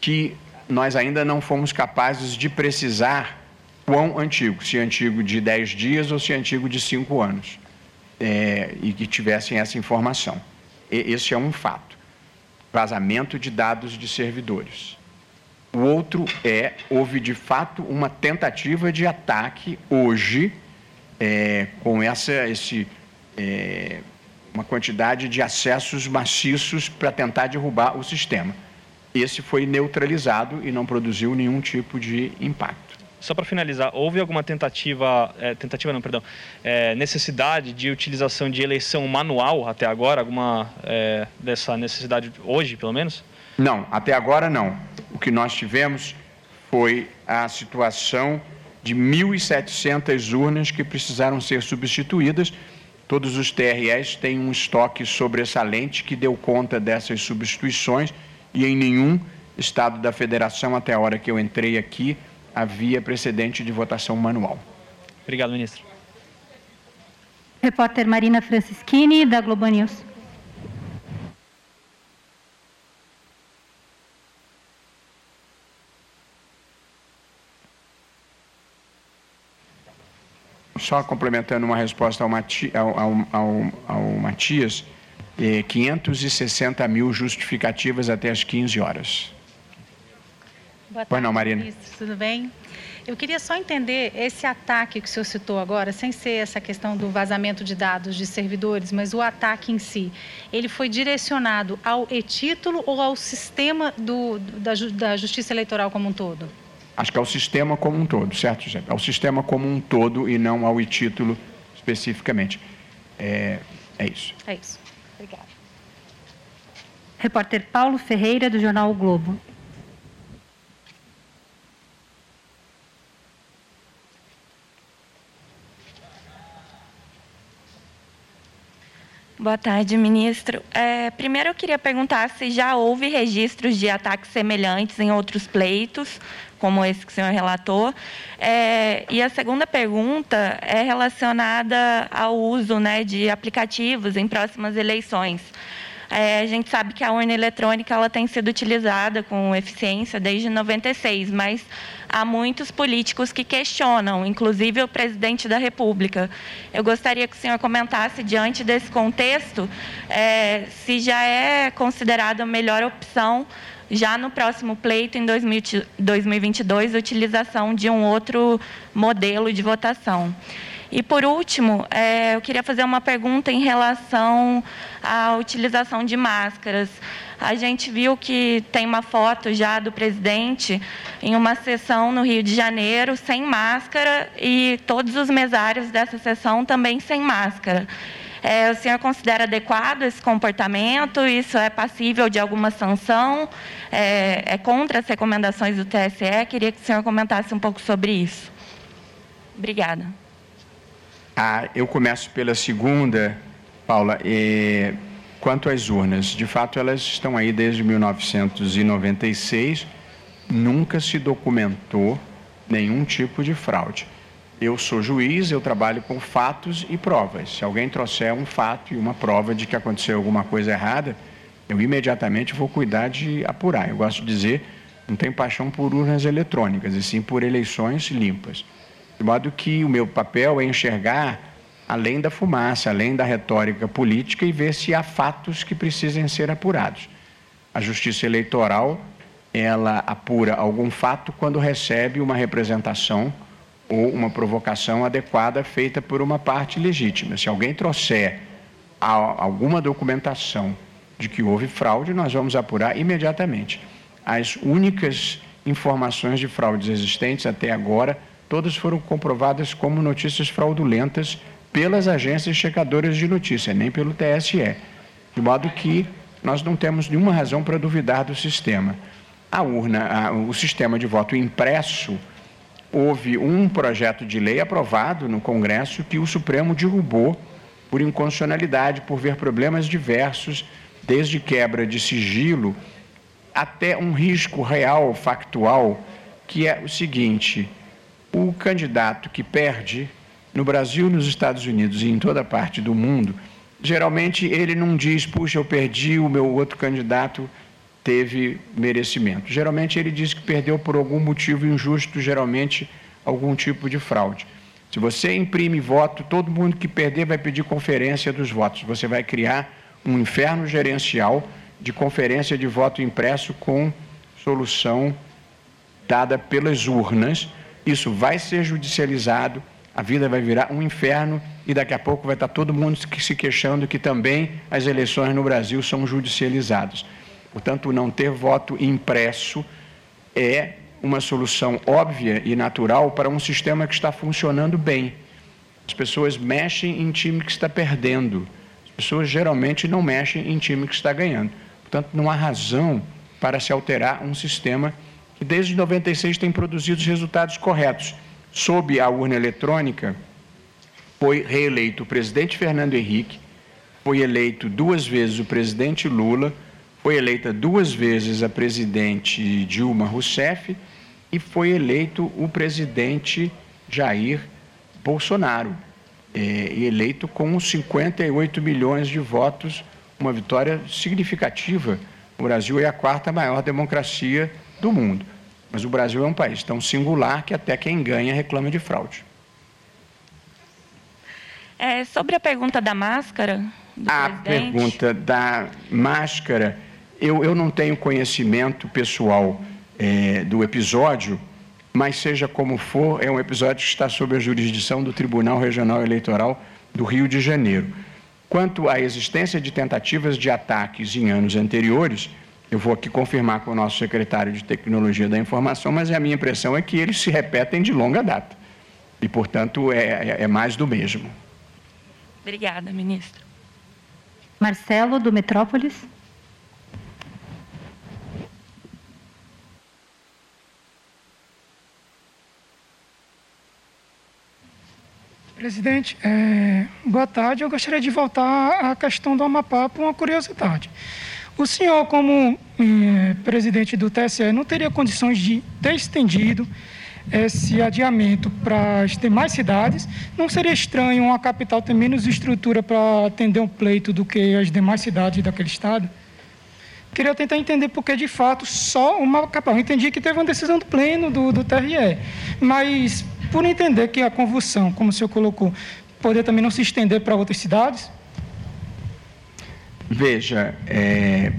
que nós ainda não fomos capazes de precisar quão antigo, se antigo de 10 dias ou se antigo de 5 anos, é, e que tivessem essa informação. E, esse é um fato. Vazamento de dados de servidores. O outro é, houve de fato uma tentativa de ataque hoje, é, com essa, esse, é, uma quantidade de acessos maciços para tentar derrubar o sistema esse foi neutralizado e não produziu nenhum tipo de impacto. Só para finalizar, houve alguma tentativa, é, tentativa não, perdão, é, necessidade de utilização de eleição manual até agora? Alguma é, dessa necessidade hoje, pelo menos? Não, até agora não. O que nós tivemos foi a situação de 1.700 urnas que precisaram ser substituídas Todos os TREs têm um estoque sobressalente que deu conta dessas substituições e em nenhum estado da federação, até a hora que eu entrei aqui, havia precedente de votação manual. Obrigado, ministro. Repórter Marina Francischini, da Globo News. Só complementando uma resposta ao, Mati, ao, ao, ao, ao Matias, eh, 560 mil justificativas até as 15 horas. Boa tarde, pois não, Marina. Ministro, tudo bem? Eu queria só entender esse ataque que o senhor citou agora, sem ser essa questão do vazamento de dados de servidores, mas o ataque em si. Ele foi direcionado ao e-título ou ao sistema do, da, da Justiça Eleitoral como um todo? Acho que é o sistema como um todo, certo, José? É o sistema como um todo e não ao título especificamente. É, é isso. É isso. Obrigada. Repórter Paulo Ferreira, do jornal o Globo. Boa tarde, ministro. É, primeiro, eu queria perguntar se já houve registros de ataques semelhantes em outros pleitos, como esse que o senhor relatou. É, e a segunda pergunta é relacionada ao uso né, de aplicativos em próximas eleições. É, a gente sabe que a urna eletrônica ela tem sido utilizada com eficiência desde 96, mas há muitos políticos que questionam, inclusive o presidente da República. Eu gostaria que o senhor comentasse, diante desse contexto, é, se já é considerada a melhor opção já no próximo pleito, em 2022, a utilização de um outro modelo de votação. E, por último, é, eu queria fazer uma pergunta em relação à utilização de máscaras. A gente viu que tem uma foto já do presidente em uma sessão no Rio de Janeiro sem máscara e todos os mesários dessa sessão também sem máscara. É, o senhor considera adequado esse comportamento? Isso é passível de alguma sanção? É, é contra as recomendações do TSE? Queria que o senhor comentasse um pouco sobre isso. Obrigada. Ah, eu começo pela segunda, Paula. E, quanto às urnas, de fato elas estão aí desde 1996, nunca se documentou nenhum tipo de fraude. Eu sou juiz, eu trabalho com fatos e provas. Se alguém trouxer um fato e uma prova de que aconteceu alguma coisa errada, eu imediatamente vou cuidar de apurar. Eu gosto de dizer, não tenho paixão por urnas eletrônicas, e sim por eleições limpas. De modo que o meu papel é enxergar além da fumaça, além da retórica política e ver se há fatos que precisem ser apurados. A Justiça Eleitoral, ela apura algum fato quando recebe uma representação ou uma provocação adequada feita por uma parte legítima. Se alguém trouxer alguma documentação de que houve fraude, nós vamos apurar imediatamente. As únicas informações de fraudes existentes até agora todas foram comprovadas como notícias fraudulentas pelas agências checadoras de notícia, nem pelo TSE. De modo que nós não temos nenhuma razão para duvidar do sistema. A urna, a, o sistema de voto impresso, houve um projeto de lei aprovado no Congresso que o Supremo derrubou por inconstitucionalidade, por ver problemas diversos, desde quebra de sigilo até um risco real, factual, que é o seguinte: o candidato que perde no Brasil, nos Estados Unidos e em toda parte do mundo, geralmente ele não diz, puxa, eu perdi, o meu outro candidato teve merecimento. Geralmente ele diz que perdeu por algum motivo injusto, geralmente algum tipo de fraude. Se você imprime voto, todo mundo que perder vai pedir conferência dos votos. Você vai criar um inferno gerencial de conferência de voto impresso com solução dada pelas urnas isso vai ser judicializado, a vida vai virar um inferno e daqui a pouco vai estar todo mundo se queixando que também as eleições no Brasil são judicializadas. Portanto, não ter voto impresso é uma solução óbvia e natural para um sistema que está funcionando bem. As pessoas mexem em time que está perdendo. As pessoas geralmente não mexem em time que está ganhando. Portanto, não há razão para se alterar um sistema e desde 96 tem produzido os resultados corretos. Sob a urna eletrônica, foi reeleito o presidente Fernando Henrique, foi eleito duas vezes o presidente Lula, foi eleita duas vezes a presidente Dilma Rousseff e foi eleito o presidente Jair Bolsonaro, é, eleito com 58 milhões de votos, uma vitória significativa. O Brasil é a quarta maior democracia do mundo, mas o Brasil é um país tão singular que até quem ganha reclama de fraude. É, sobre a pergunta da máscara. a presidente. pergunta da máscara, eu, eu não tenho conhecimento pessoal é, do episódio, mas seja como for, é um episódio que está sob a jurisdição do Tribunal Regional Eleitoral do Rio de Janeiro. Quanto à existência de tentativas de ataques em anos anteriores, eu vou aqui confirmar com o nosso secretário de Tecnologia da Informação, mas a minha impressão é que eles se repetem de longa data. E, portanto, é, é, é mais do mesmo. Obrigada, ministro. Marcelo, do Metrópolis. Presidente, é, boa tarde. Eu gostaria de voltar à questão do Amapá por uma curiosidade. O senhor, como é, presidente do TSE, não teria condições de ter estendido esse adiamento para as demais cidades? Não seria estranho uma capital ter menos estrutura para atender um pleito do que as demais cidades daquele estado? Queria tentar entender porque, de fato, só uma capital. Eu entendi que teve uma decisão do pleno do, do TRE, mas por entender que a convulsão, como o senhor colocou, poder também não se estender para outras cidades? Veja, é...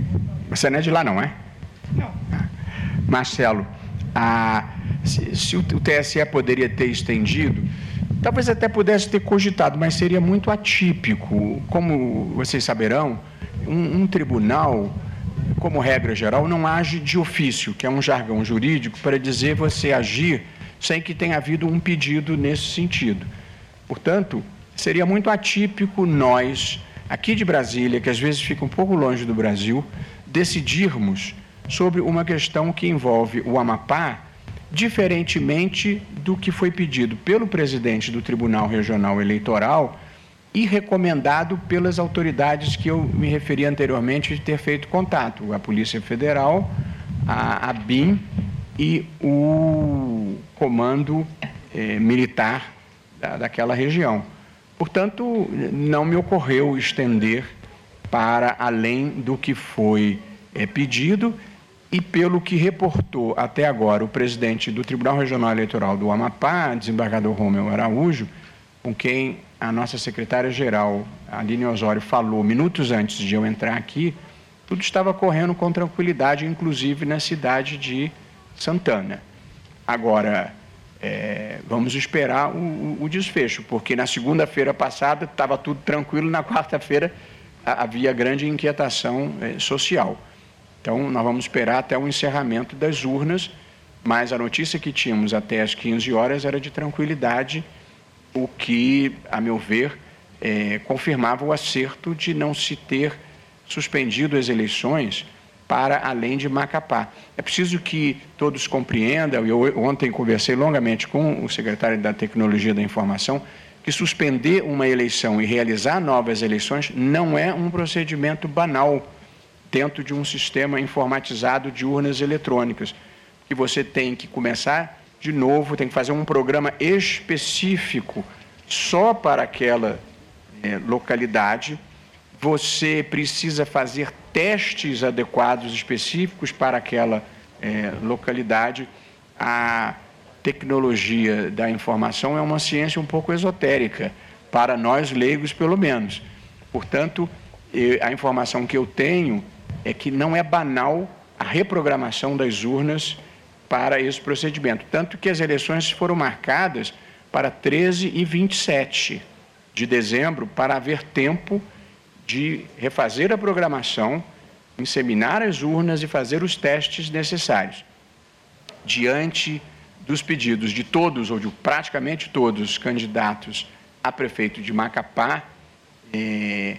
você não é de lá, não é? Não. Marcelo, a... se, se o TSE poderia ter estendido, talvez até pudesse ter cogitado, mas seria muito atípico. Como vocês saberão, um, um tribunal como regra geral, não age de ofício, que é um jargão jurídico para dizer você agir sem que tenha havido um pedido nesse sentido. Portanto, seria muito atípico nós, aqui de Brasília, que às vezes fica um pouco longe do Brasil, decidirmos sobre uma questão que envolve o Amapá, diferentemente do que foi pedido pelo presidente do Tribunal Regional Eleitoral e recomendado pelas autoridades que eu me referi anteriormente de ter feito contato, a Polícia Federal, a, a BIM e o comando eh, militar da, daquela região. Portanto, não me ocorreu estender para além do que foi eh, pedido e pelo que reportou até agora o presidente do Tribunal Regional Eleitoral do Amapá, desembargador Romeu Araújo, com quem a nossa secretária-geral, Aline Osório, falou minutos antes de eu entrar aqui, tudo estava correndo com tranquilidade, inclusive na cidade de Santana. Agora, é, vamos esperar o, o, desfecho, porque na segunda-feira passada estava tudo tranquilo, na quarta-feira havia grande inquietação é, social. Então, nós vamos esperar até o encerramento das urnas, mas a notícia que tínhamos até as 15 horas era de tranquilidade, o que, a meu ver, é, confirmava o acerto de não se ter suspendido as eleições para além de Macapá. É preciso que todos compreendam, eu ontem conversei longamente com o secretário da Tecnologia da Informação, que suspender uma eleição e realizar novas eleições não é um procedimento banal dentro de um sistema informatizado de urnas eletrônicas, que você tem que começar de novo, tem que fazer um programa específico só para aquela é, localidade. Você precisa fazer testes adequados, específicos para aquela é, localidade. A tecnologia da informação é uma ciência um pouco esotérica, para nós leigos, pelo menos. Portanto, a informação que eu tenho é que não é banal a reprogramação das urnas para esse procedimento. Tanto que as eleições foram marcadas para 13 e 27 de dezembro, para haver tempo de refazer a programação, inseminar as urnas e fazer os testes necessários. Diante dos pedidos de todos, ou de praticamente todos, os candidatos a prefeito de Macapá eh,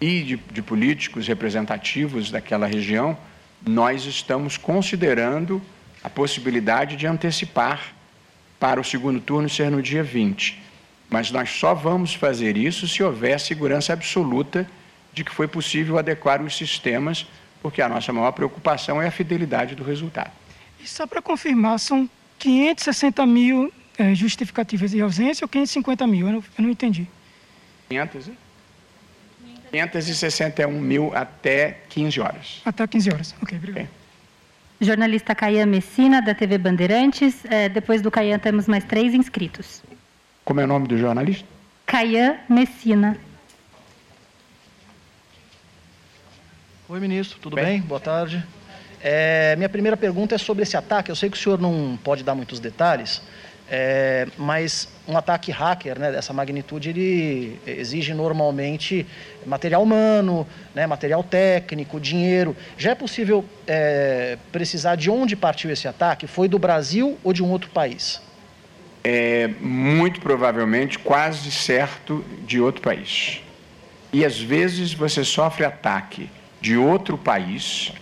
e de, de políticos representativos daquela região, nós estamos considerando a possibilidade de antecipar para o segundo turno ser no dia 20. Mas nós só vamos fazer isso se houver segurança absoluta de que foi possível adequar os sistemas, porque a nossa maior preocupação é a fidelidade do resultado. E só para confirmar, são 560 mil é, justificativas de ausência ou 550 mil? Eu não, eu não entendi. 500, 561 mil até 15 horas. Até 15 horas. Ok, obrigado. Okay. Jornalista Caian Messina, da TV Bandeirantes. É, depois do Caian, temos mais três inscritos. Como é o nome do jornalista? Caian Messina. Oi, ministro, tudo bem? bem? Boa tarde. É, minha primeira pergunta é sobre esse ataque. Eu sei que o senhor não pode dar muitos detalhes, é, mas um ataque hacker né, dessa magnitude ele exige normalmente material humano, né, material técnico, dinheiro. Já é possível é, precisar de onde partiu esse ataque? Foi do Brasil ou de um outro país? É muito provavelmente, quase certo, de outro país. E às vezes você sofre ataque de outro país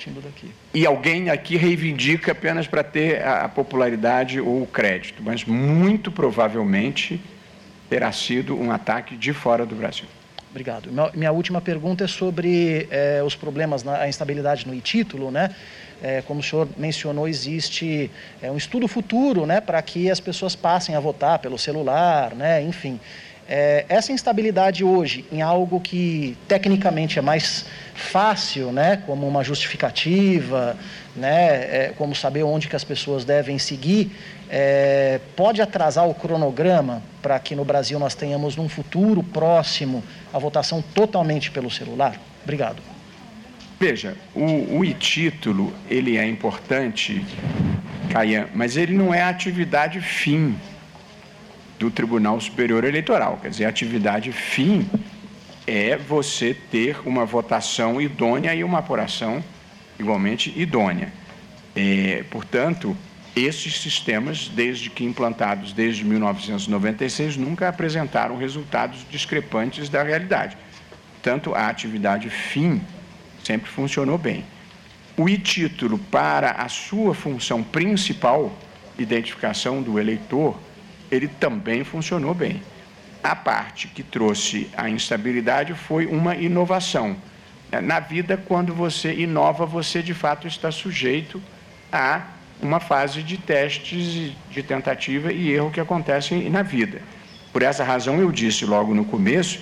e alguém aqui reivindica apenas para ter a popularidade ou o crédito, mas muito provavelmente terá sido um ataque de fora do Brasil. Obrigado. Minha última pergunta é sobre é, os problemas na instabilidade no e-título, né? É, como o senhor mencionou, existe é, um estudo futuro, né, para que as pessoas passem a votar pelo celular, né? Enfim, é, essa instabilidade hoje em algo que tecnicamente é mais fácil, né, como uma justificativa, né, é, como saber onde que as pessoas devem seguir, é, pode atrasar o cronograma para que no Brasil nós tenhamos num futuro próximo a votação totalmente pelo celular? Obrigado. Veja, o, o e-título ele é importante, Caian, mas ele não é a atividade fim do Tribunal Superior Eleitoral. Quer dizer, a atividade fim é você ter uma votação idônea e uma apuração igualmente idônea. É, portanto, esses sistemas, desde que implantados desde 1996, nunca apresentaram resultados discrepantes da realidade. Tanto a atividade fim sempre funcionou bem. O e-título, para a sua função principal, identificação do eleitor, ele também funcionou bem. A parte que trouxe a instabilidade foi uma inovação. Na vida, quando você inova, você de fato está sujeito a uma fase de testes de tentativa e erro que acontecem na vida. Por essa razão, eu disse logo no começo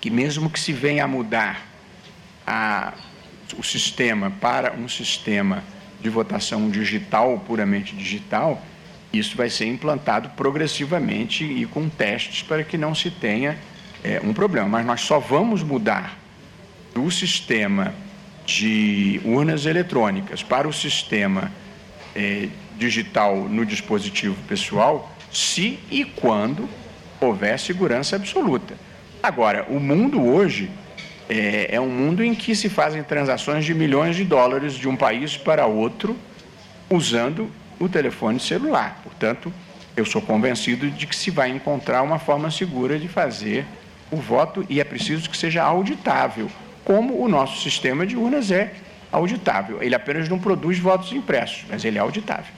que, mesmo que se venha a mudar a, o sistema para um sistema de votação digital, puramente digital, isso vai ser implantado progressivamente e com testes para que não se tenha é, um problema. Mas nós só vamos mudar do sistema de urnas eletrônicas para o sistema é, digital no dispositivo pessoal se e quando houver segurança absoluta. Agora, o mundo hoje é, é um mundo em que se fazem transações de milhões de dólares de um país para outro usando o telefone celular. Portanto, eu sou convencido de que se vai encontrar uma forma segura de fazer o voto e é preciso que seja auditável, como o nosso sistema de urnas é auditável. Ele apenas não produz votos impressos, mas ele é auditável.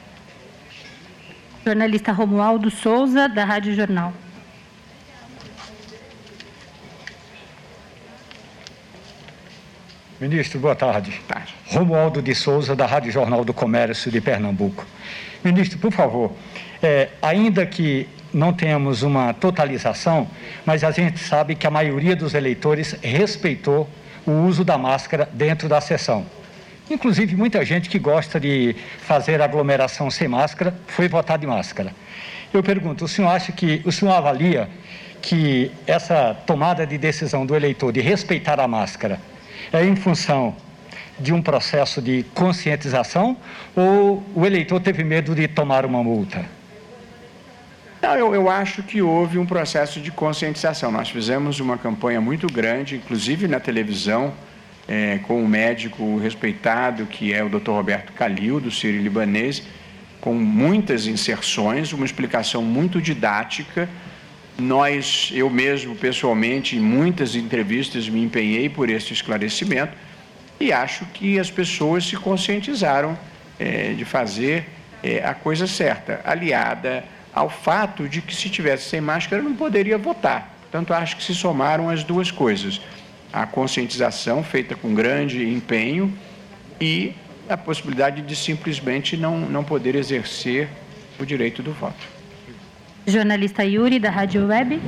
Jornalista Romualdo Souza, da Rádio Jornal. Ministro, boa tarde. tarde. Romualdo de Souza, da Rádio Jornal do Comércio de Pernambuco. Ministro, por favor, é, ainda que não tenhamos uma totalização, mas a gente sabe que a maioria dos eleitores respeitou o uso da máscara dentro da sessão. Inclusive, muita gente que gosta de fazer aglomeração sem máscara foi votar de máscara. Eu pergunto, o senhor acha que, o senhor avalia que essa tomada de decisão do eleitor de respeitar a máscara é em função de um processo de conscientização ou o eleitor teve medo de tomar uma multa? Não, eu, eu acho que houve um processo de conscientização. Nós fizemos uma campanha muito grande, inclusive na televisão, é, com um médico respeitado, que é o Dr. Roberto Calil, do Sírio Libanês, com muitas inserções, uma explicação muito didática. Nós, eu mesmo, pessoalmente, em muitas entrevistas me empenhei por esse esclarecimento e acho que as pessoas se conscientizaram é, de fazer é, a coisa certa, aliada ao fato de que se tivesse sem máscara não poderia votar. Portanto, acho que se somaram as duas coisas: a conscientização feita com grande empenho e a possibilidade de simplesmente não, não poder exercer o direito do voto. Jornalista Yuri, da Rádio Web.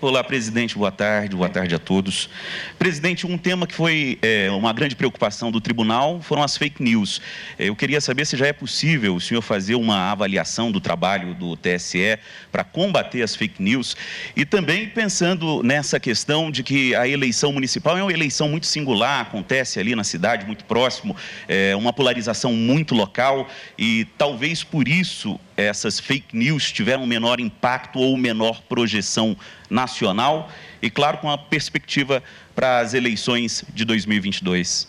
Olá, presidente, boa tarde, boa tarde a todos. Presidente, um tema que foi é, uma grande preocupação do tribunal foram as fake news. É, eu queria saber se já é possível o senhor fazer uma avaliação do trabalho do TSE para combater as fake news e também pensando nessa questão de que a eleição municipal é uma eleição muito singular, acontece ali na cidade, muito próximo, é uma polarização muito local e talvez por isso essas fake news tiveram menor impacto ou menor projeção nacional e, claro, com a perspectiva para as eleições de 2022?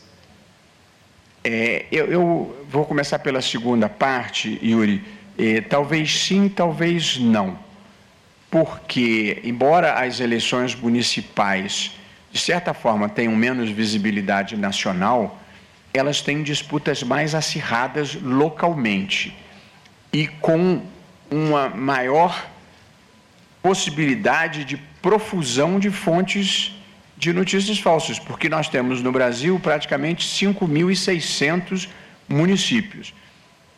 É, eu, eu, vou começar pela segunda parte, Yuri. É, talvez sim, talvez não. Porque, embora as eleições municipais, de certa forma, tenham menos visibilidade nacional, elas têm disputas mais acirradas localmente e com uma maior possibilidade de profusão de fontes de notícias falsas, porque nós temos no Brasil praticamente 5.600 municípios.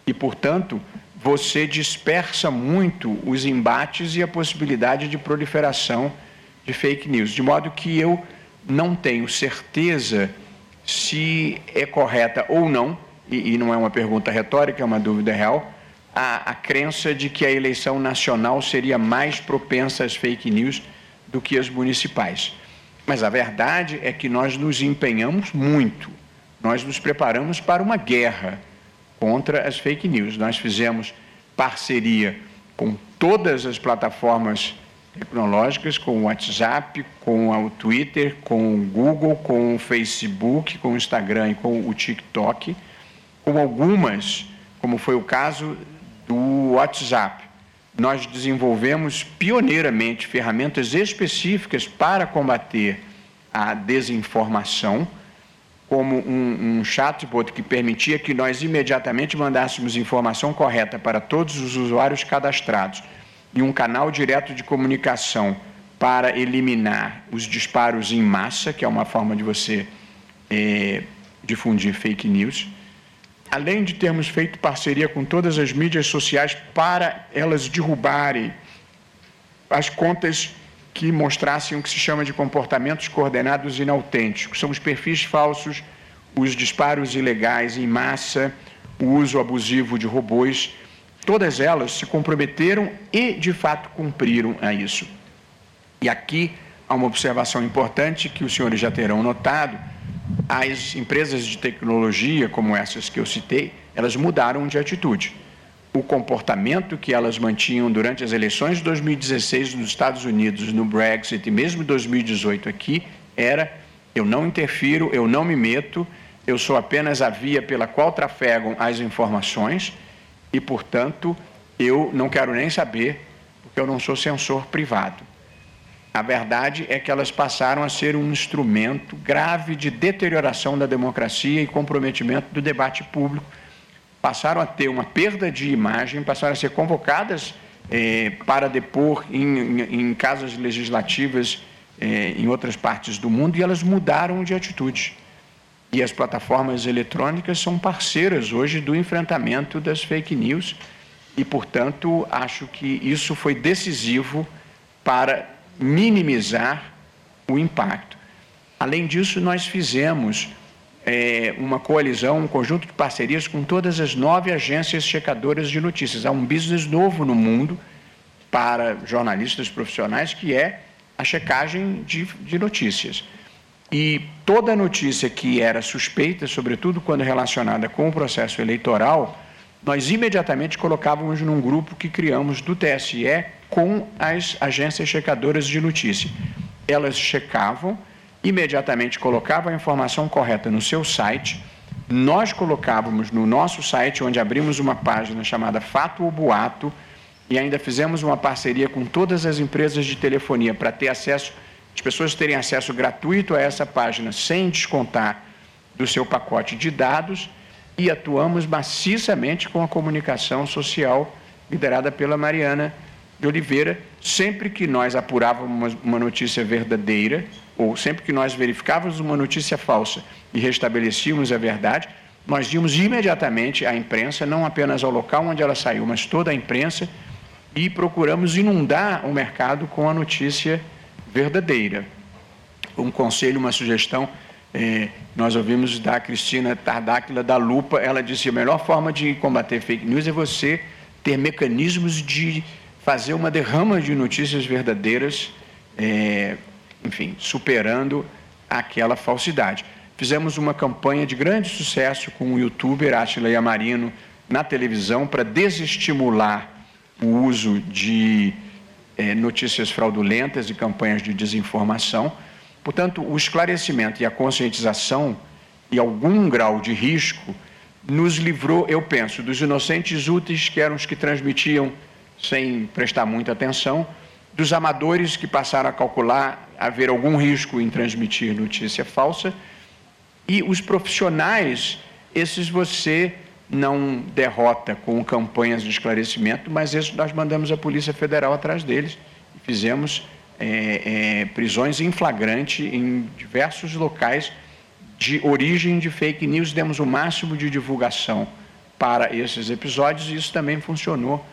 E, portanto, você dispersa muito os embates e a possibilidade de proliferação de fake news. De modo que eu não tenho certeza se é correta ou não, e, e não é uma pergunta retórica, é uma dúvida real, a, a crença de que a eleição nacional seria mais propensa às fake news do que as municipais. Mas a verdade é que nós nos empenhamos muito, nós nos preparamos para uma guerra contra as fake news. Nós fizemos parceria com todas as plataformas tecnológicas, com o WhatsApp, com o Twitter, com o Google, com o Facebook, com o Instagram e com o TikTok, com algumas, como foi o caso do WhatsApp. Nós desenvolvemos pioneiramente ferramentas específicas para combater a desinformação, como um, um chatbot que permitia que nós imediatamente mandássemos informação correta para todos os usuários cadastrados e um canal direto de comunicação para eliminar os disparos em massa, que é uma forma de você é, difundir fake news além de termos feito parceria com todas as mídias sociais para elas derrubarem as contas que mostrassem o que se chama de comportamentos coordenados inautênticos. São os perfis falsos, os disparos ilegais em massa, o uso abusivo de robôs. Todas elas se comprometeram e, de fato, cumpriram a isso. E aqui há uma observação importante que os senhores já terão notado as empresas de tecnologia, como essas que eu citei, elas mudaram de atitude. O comportamento que elas mantinham durante as eleições de 2016 nos Estados Unidos, no Brexit e mesmo 2018 aqui, era: eu não interfiro, eu não me meto, eu sou apenas a via pela qual trafegam as informações e, portanto, eu não quero nem saber, porque eu não sou censor privado. A verdade é que elas passaram a ser um instrumento grave de deterioração da democracia e comprometimento do debate público. Passaram a ter uma perda de imagem, passaram a ser convocadas eh, para depor em, em, em casas legislativas eh, em outras partes do mundo e elas mudaram de atitude. E as plataformas eletrônicas são parceiras hoje do enfrentamento das fake news e, portanto, acho que isso foi decisivo para minimizar o impacto. Além disso, nós fizemos é, uma coalizão, um conjunto de parcerias com todas as nove agências checadoras de notícias. Há um business novo no mundo para jornalistas profissionais que é a checagem de, de notícias. E toda notícia que era suspeita, sobretudo quando relacionada com o processo eleitoral, nós imediatamente colocávamos num grupo que criamos do TSE com as agências checadoras de notícia. Elas checavam, imediatamente colocavam a informação correta no seu site. Nós colocávamos no nosso site, onde abrimos uma página chamada Fato ou Boato, e ainda fizemos uma parceria com todas as empresas de telefonia para ter acesso, as pessoas terem acesso gratuito a essa página sem descontar do seu pacote de dados e atuamos maciçamente com a comunicação social liderada pela Mariana de Oliveira, sempre que nós apurávamos uma notícia verdadeira, ou sempre que nós verificávamos uma notícia falsa e restabelecíamos a verdade, nós íamos imediatamente à imprensa, não apenas ao local onde ela saiu, mas toda a imprensa, e procuramos inundar o mercado com a notícia verdadeira. Um conselho, uma sugestão, eh, nós ouvimos da Cristina Tardáquila da Lupa, ela disse: a melhor forma de combater fake news é você ter mecanismos de fazer uma derrama de notícias verdadeiras, é, enfim, superando aquela falsidade. Fizemos uma campanha de grande sucesso com o youtuber Atila Yamarino na televisão para desestimular o uso de é, notícias fraudulentas e campanhas de desinformação. Portanto, o esclarecimento e a conscientização e algum grau de risco nos livrou, eu penso, dos inocentes úteis que eram os que transmitiam sem prestar muita atenção, dos amadores que passaram a calcular haver algum risco em transmitir notícia falsa, e os profissionais, esses você não derrota com campanhas de esclarecimento, mas esses nós mandamos a Polícia Federal atrás deles. E fizemos é, é, prisões em flagrante em diversos locais de origem de fake news, demos o máximo de divulgação para esses episódios e isso também funcionou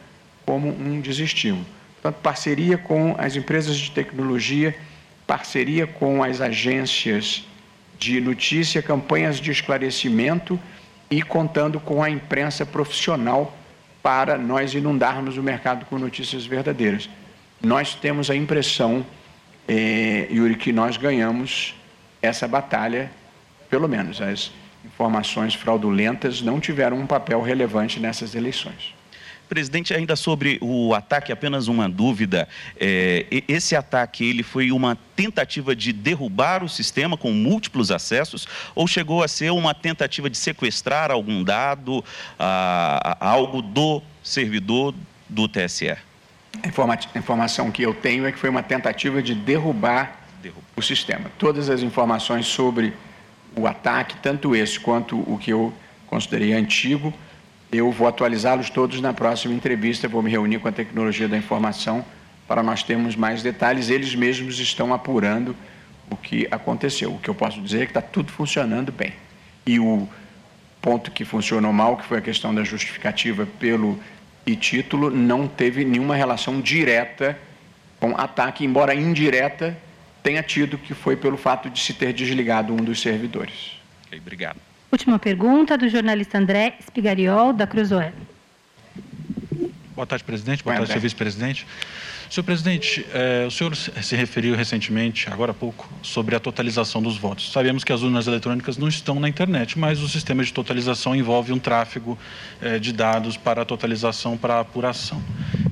como um desestímulo. Portanto, parceria com as empresas de tecnologia, parceria com as agências de notícia, campanhas de esclarecimento e contando com a imprensa profissional para nós inundarmos o mercado com notícias verdadeiras. Nós temos a impressão, eh, Yuri, que nós ganhamos essa batalha, pelo menos as informações fraudulentas não tiveram um papel relevante nessas eleições. Presidente, ainda sobre o ataque, apenas uma dúvida. É, esse ataque ele foi uma tentativa de derrubar o sistema com múltiplos acessos ou chegou a ser uma tentativa de sequestrar algum dado, a, a, algo do servidor do TSE? A informação que eu tenho é que foi uma tentativa de derrubar o sistema. Todas as informações sobre o ataque, tanto esse quanto o que eu considerei antigo, eu vou atualizá-los todos na próxima entrevista, vou me reunir com a tecnologia da informação para nós termos mais detalhes. Eles mesmos estão apurando o que aconteceu. O que eu posso dizer é que está tudo funcionando bem. E o ponto que funcionou mal, que foi a questão da justificativa pelo e título, não teve nenhuma relação direta com ataque, embora indireta tenha tido, que foi pelo fato de se ter desligado um dos servidores. Okay, obrigado. Última pergunta do jornalista André Spigariol, da Cruzoé. Boa tarde, presidente. Boa tarde, vice-presidente. Senhor presidente, eh, o senhor se referiu recentemente, agora há pouco, sobre a totalização dos votos. Sabemos que as urnas eletrônicas não estão na internet, mas o sistema de totalização envolve um tráfego eh, de dados para a totalização, para a apuração.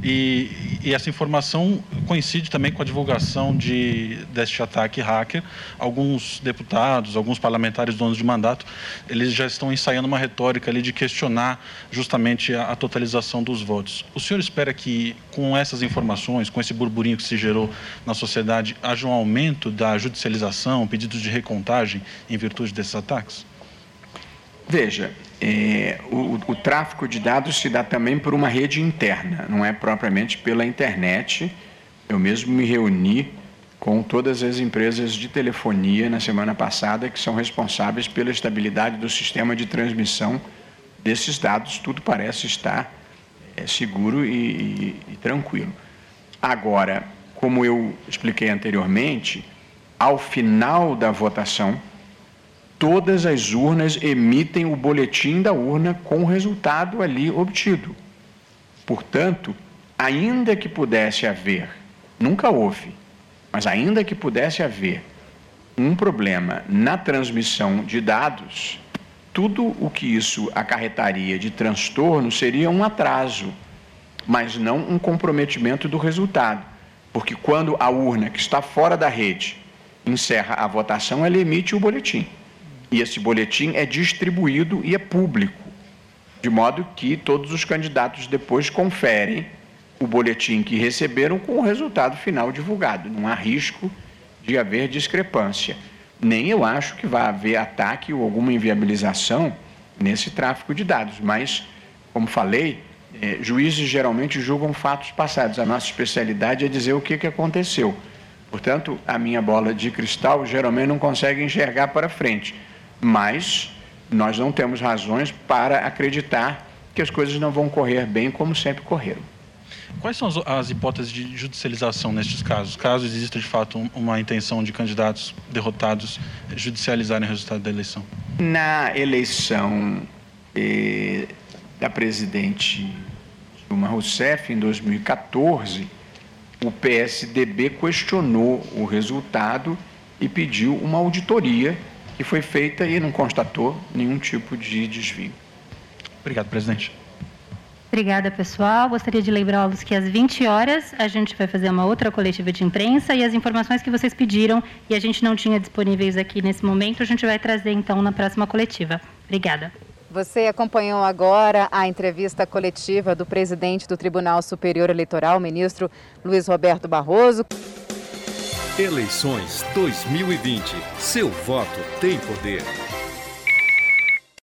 E, e, essa informação coincide também com a divulgação de, deste ataque hacker. Alguns deputados, alguns parlamentares donos de mandato, eles já estão ensaiando uma retórica ali de questionar justamente a, a totalização dos votos. O senhor espera que, com essas informações, com esse burburinho que se gerou na sociedade, haja um aumento da judicialização, pedidos de recontagem em virtude desses ataques? Veja, é, o, o, tráfico de dados se dá também por uma rede interna, não é propriamente pela internet. Eu mesmo me reuni com todas as empresas de telefonia na semana passada que são responsáveis pela estabilidade do sistema de transmissão desses dados. Tudo parece estar é, seguro e, e, e tranquilo. Agora, como eu expliquei anteriormente, ao final da votação, todas as urnas emitem o boletim da urna com o resultado ali obtido. Portanto, ainda que pudesse haver, nunca houve, mas ainda que pudesse haver um problema na transmissão de dados, tudo o que isso acarretaria de transtorno seria um atraso, mas não um comprometimento do resultado. Porque quando a urna que está fora da rede encerra a votação, ela emite o boletim. E esse boletim é distribuído e é público, de modo que todos os candidatos depois conferem o boletim que receberam com o resultado final divulgado. Não há risco de haver discrepância. Nem eu acho que vai haver ataque ou alguma inviabilização nesse tráfico de dados, mas, como falei, É, juízes geralmente julgam fatos passados. A nossa especialidade é dizer o que, que aconteceu. Portanto, a minha bola de cristal geralmente não consegue enxergar para frente. Mas nós não temos razões para acreditar que as coisas não vão correr bem como sempre correram. Quais são as, as hipóteses de judicialização nestes casos? Caso exista de fato um, uma intenção de candidatos derrotados judicializarem o resultado da eleição? Na eleição eh, da presidente Dilma Rousseff, em 2014, o PSDB questionou o resultado e pediu uma auditoria que foi feita e não constatou nenhum tipo de desvio. Obrigado, presidente. Obrigada, pessoal. Gostaria de lembrá-los que às 20 horas a gente vai fazer uma outra coletiva de imprensa e as informações que vocês pediram e a gente não tinha disponíveis aqui nesse momento, a gente vai trazer então na próxima coletiva. Obrigada. Você acompanhou agora a entrevista coletiva do presidente do Tribunal Superior Eleitoral, ministro Luiz Roberto Barroso. Eleições 2020. Seu voto tem poder.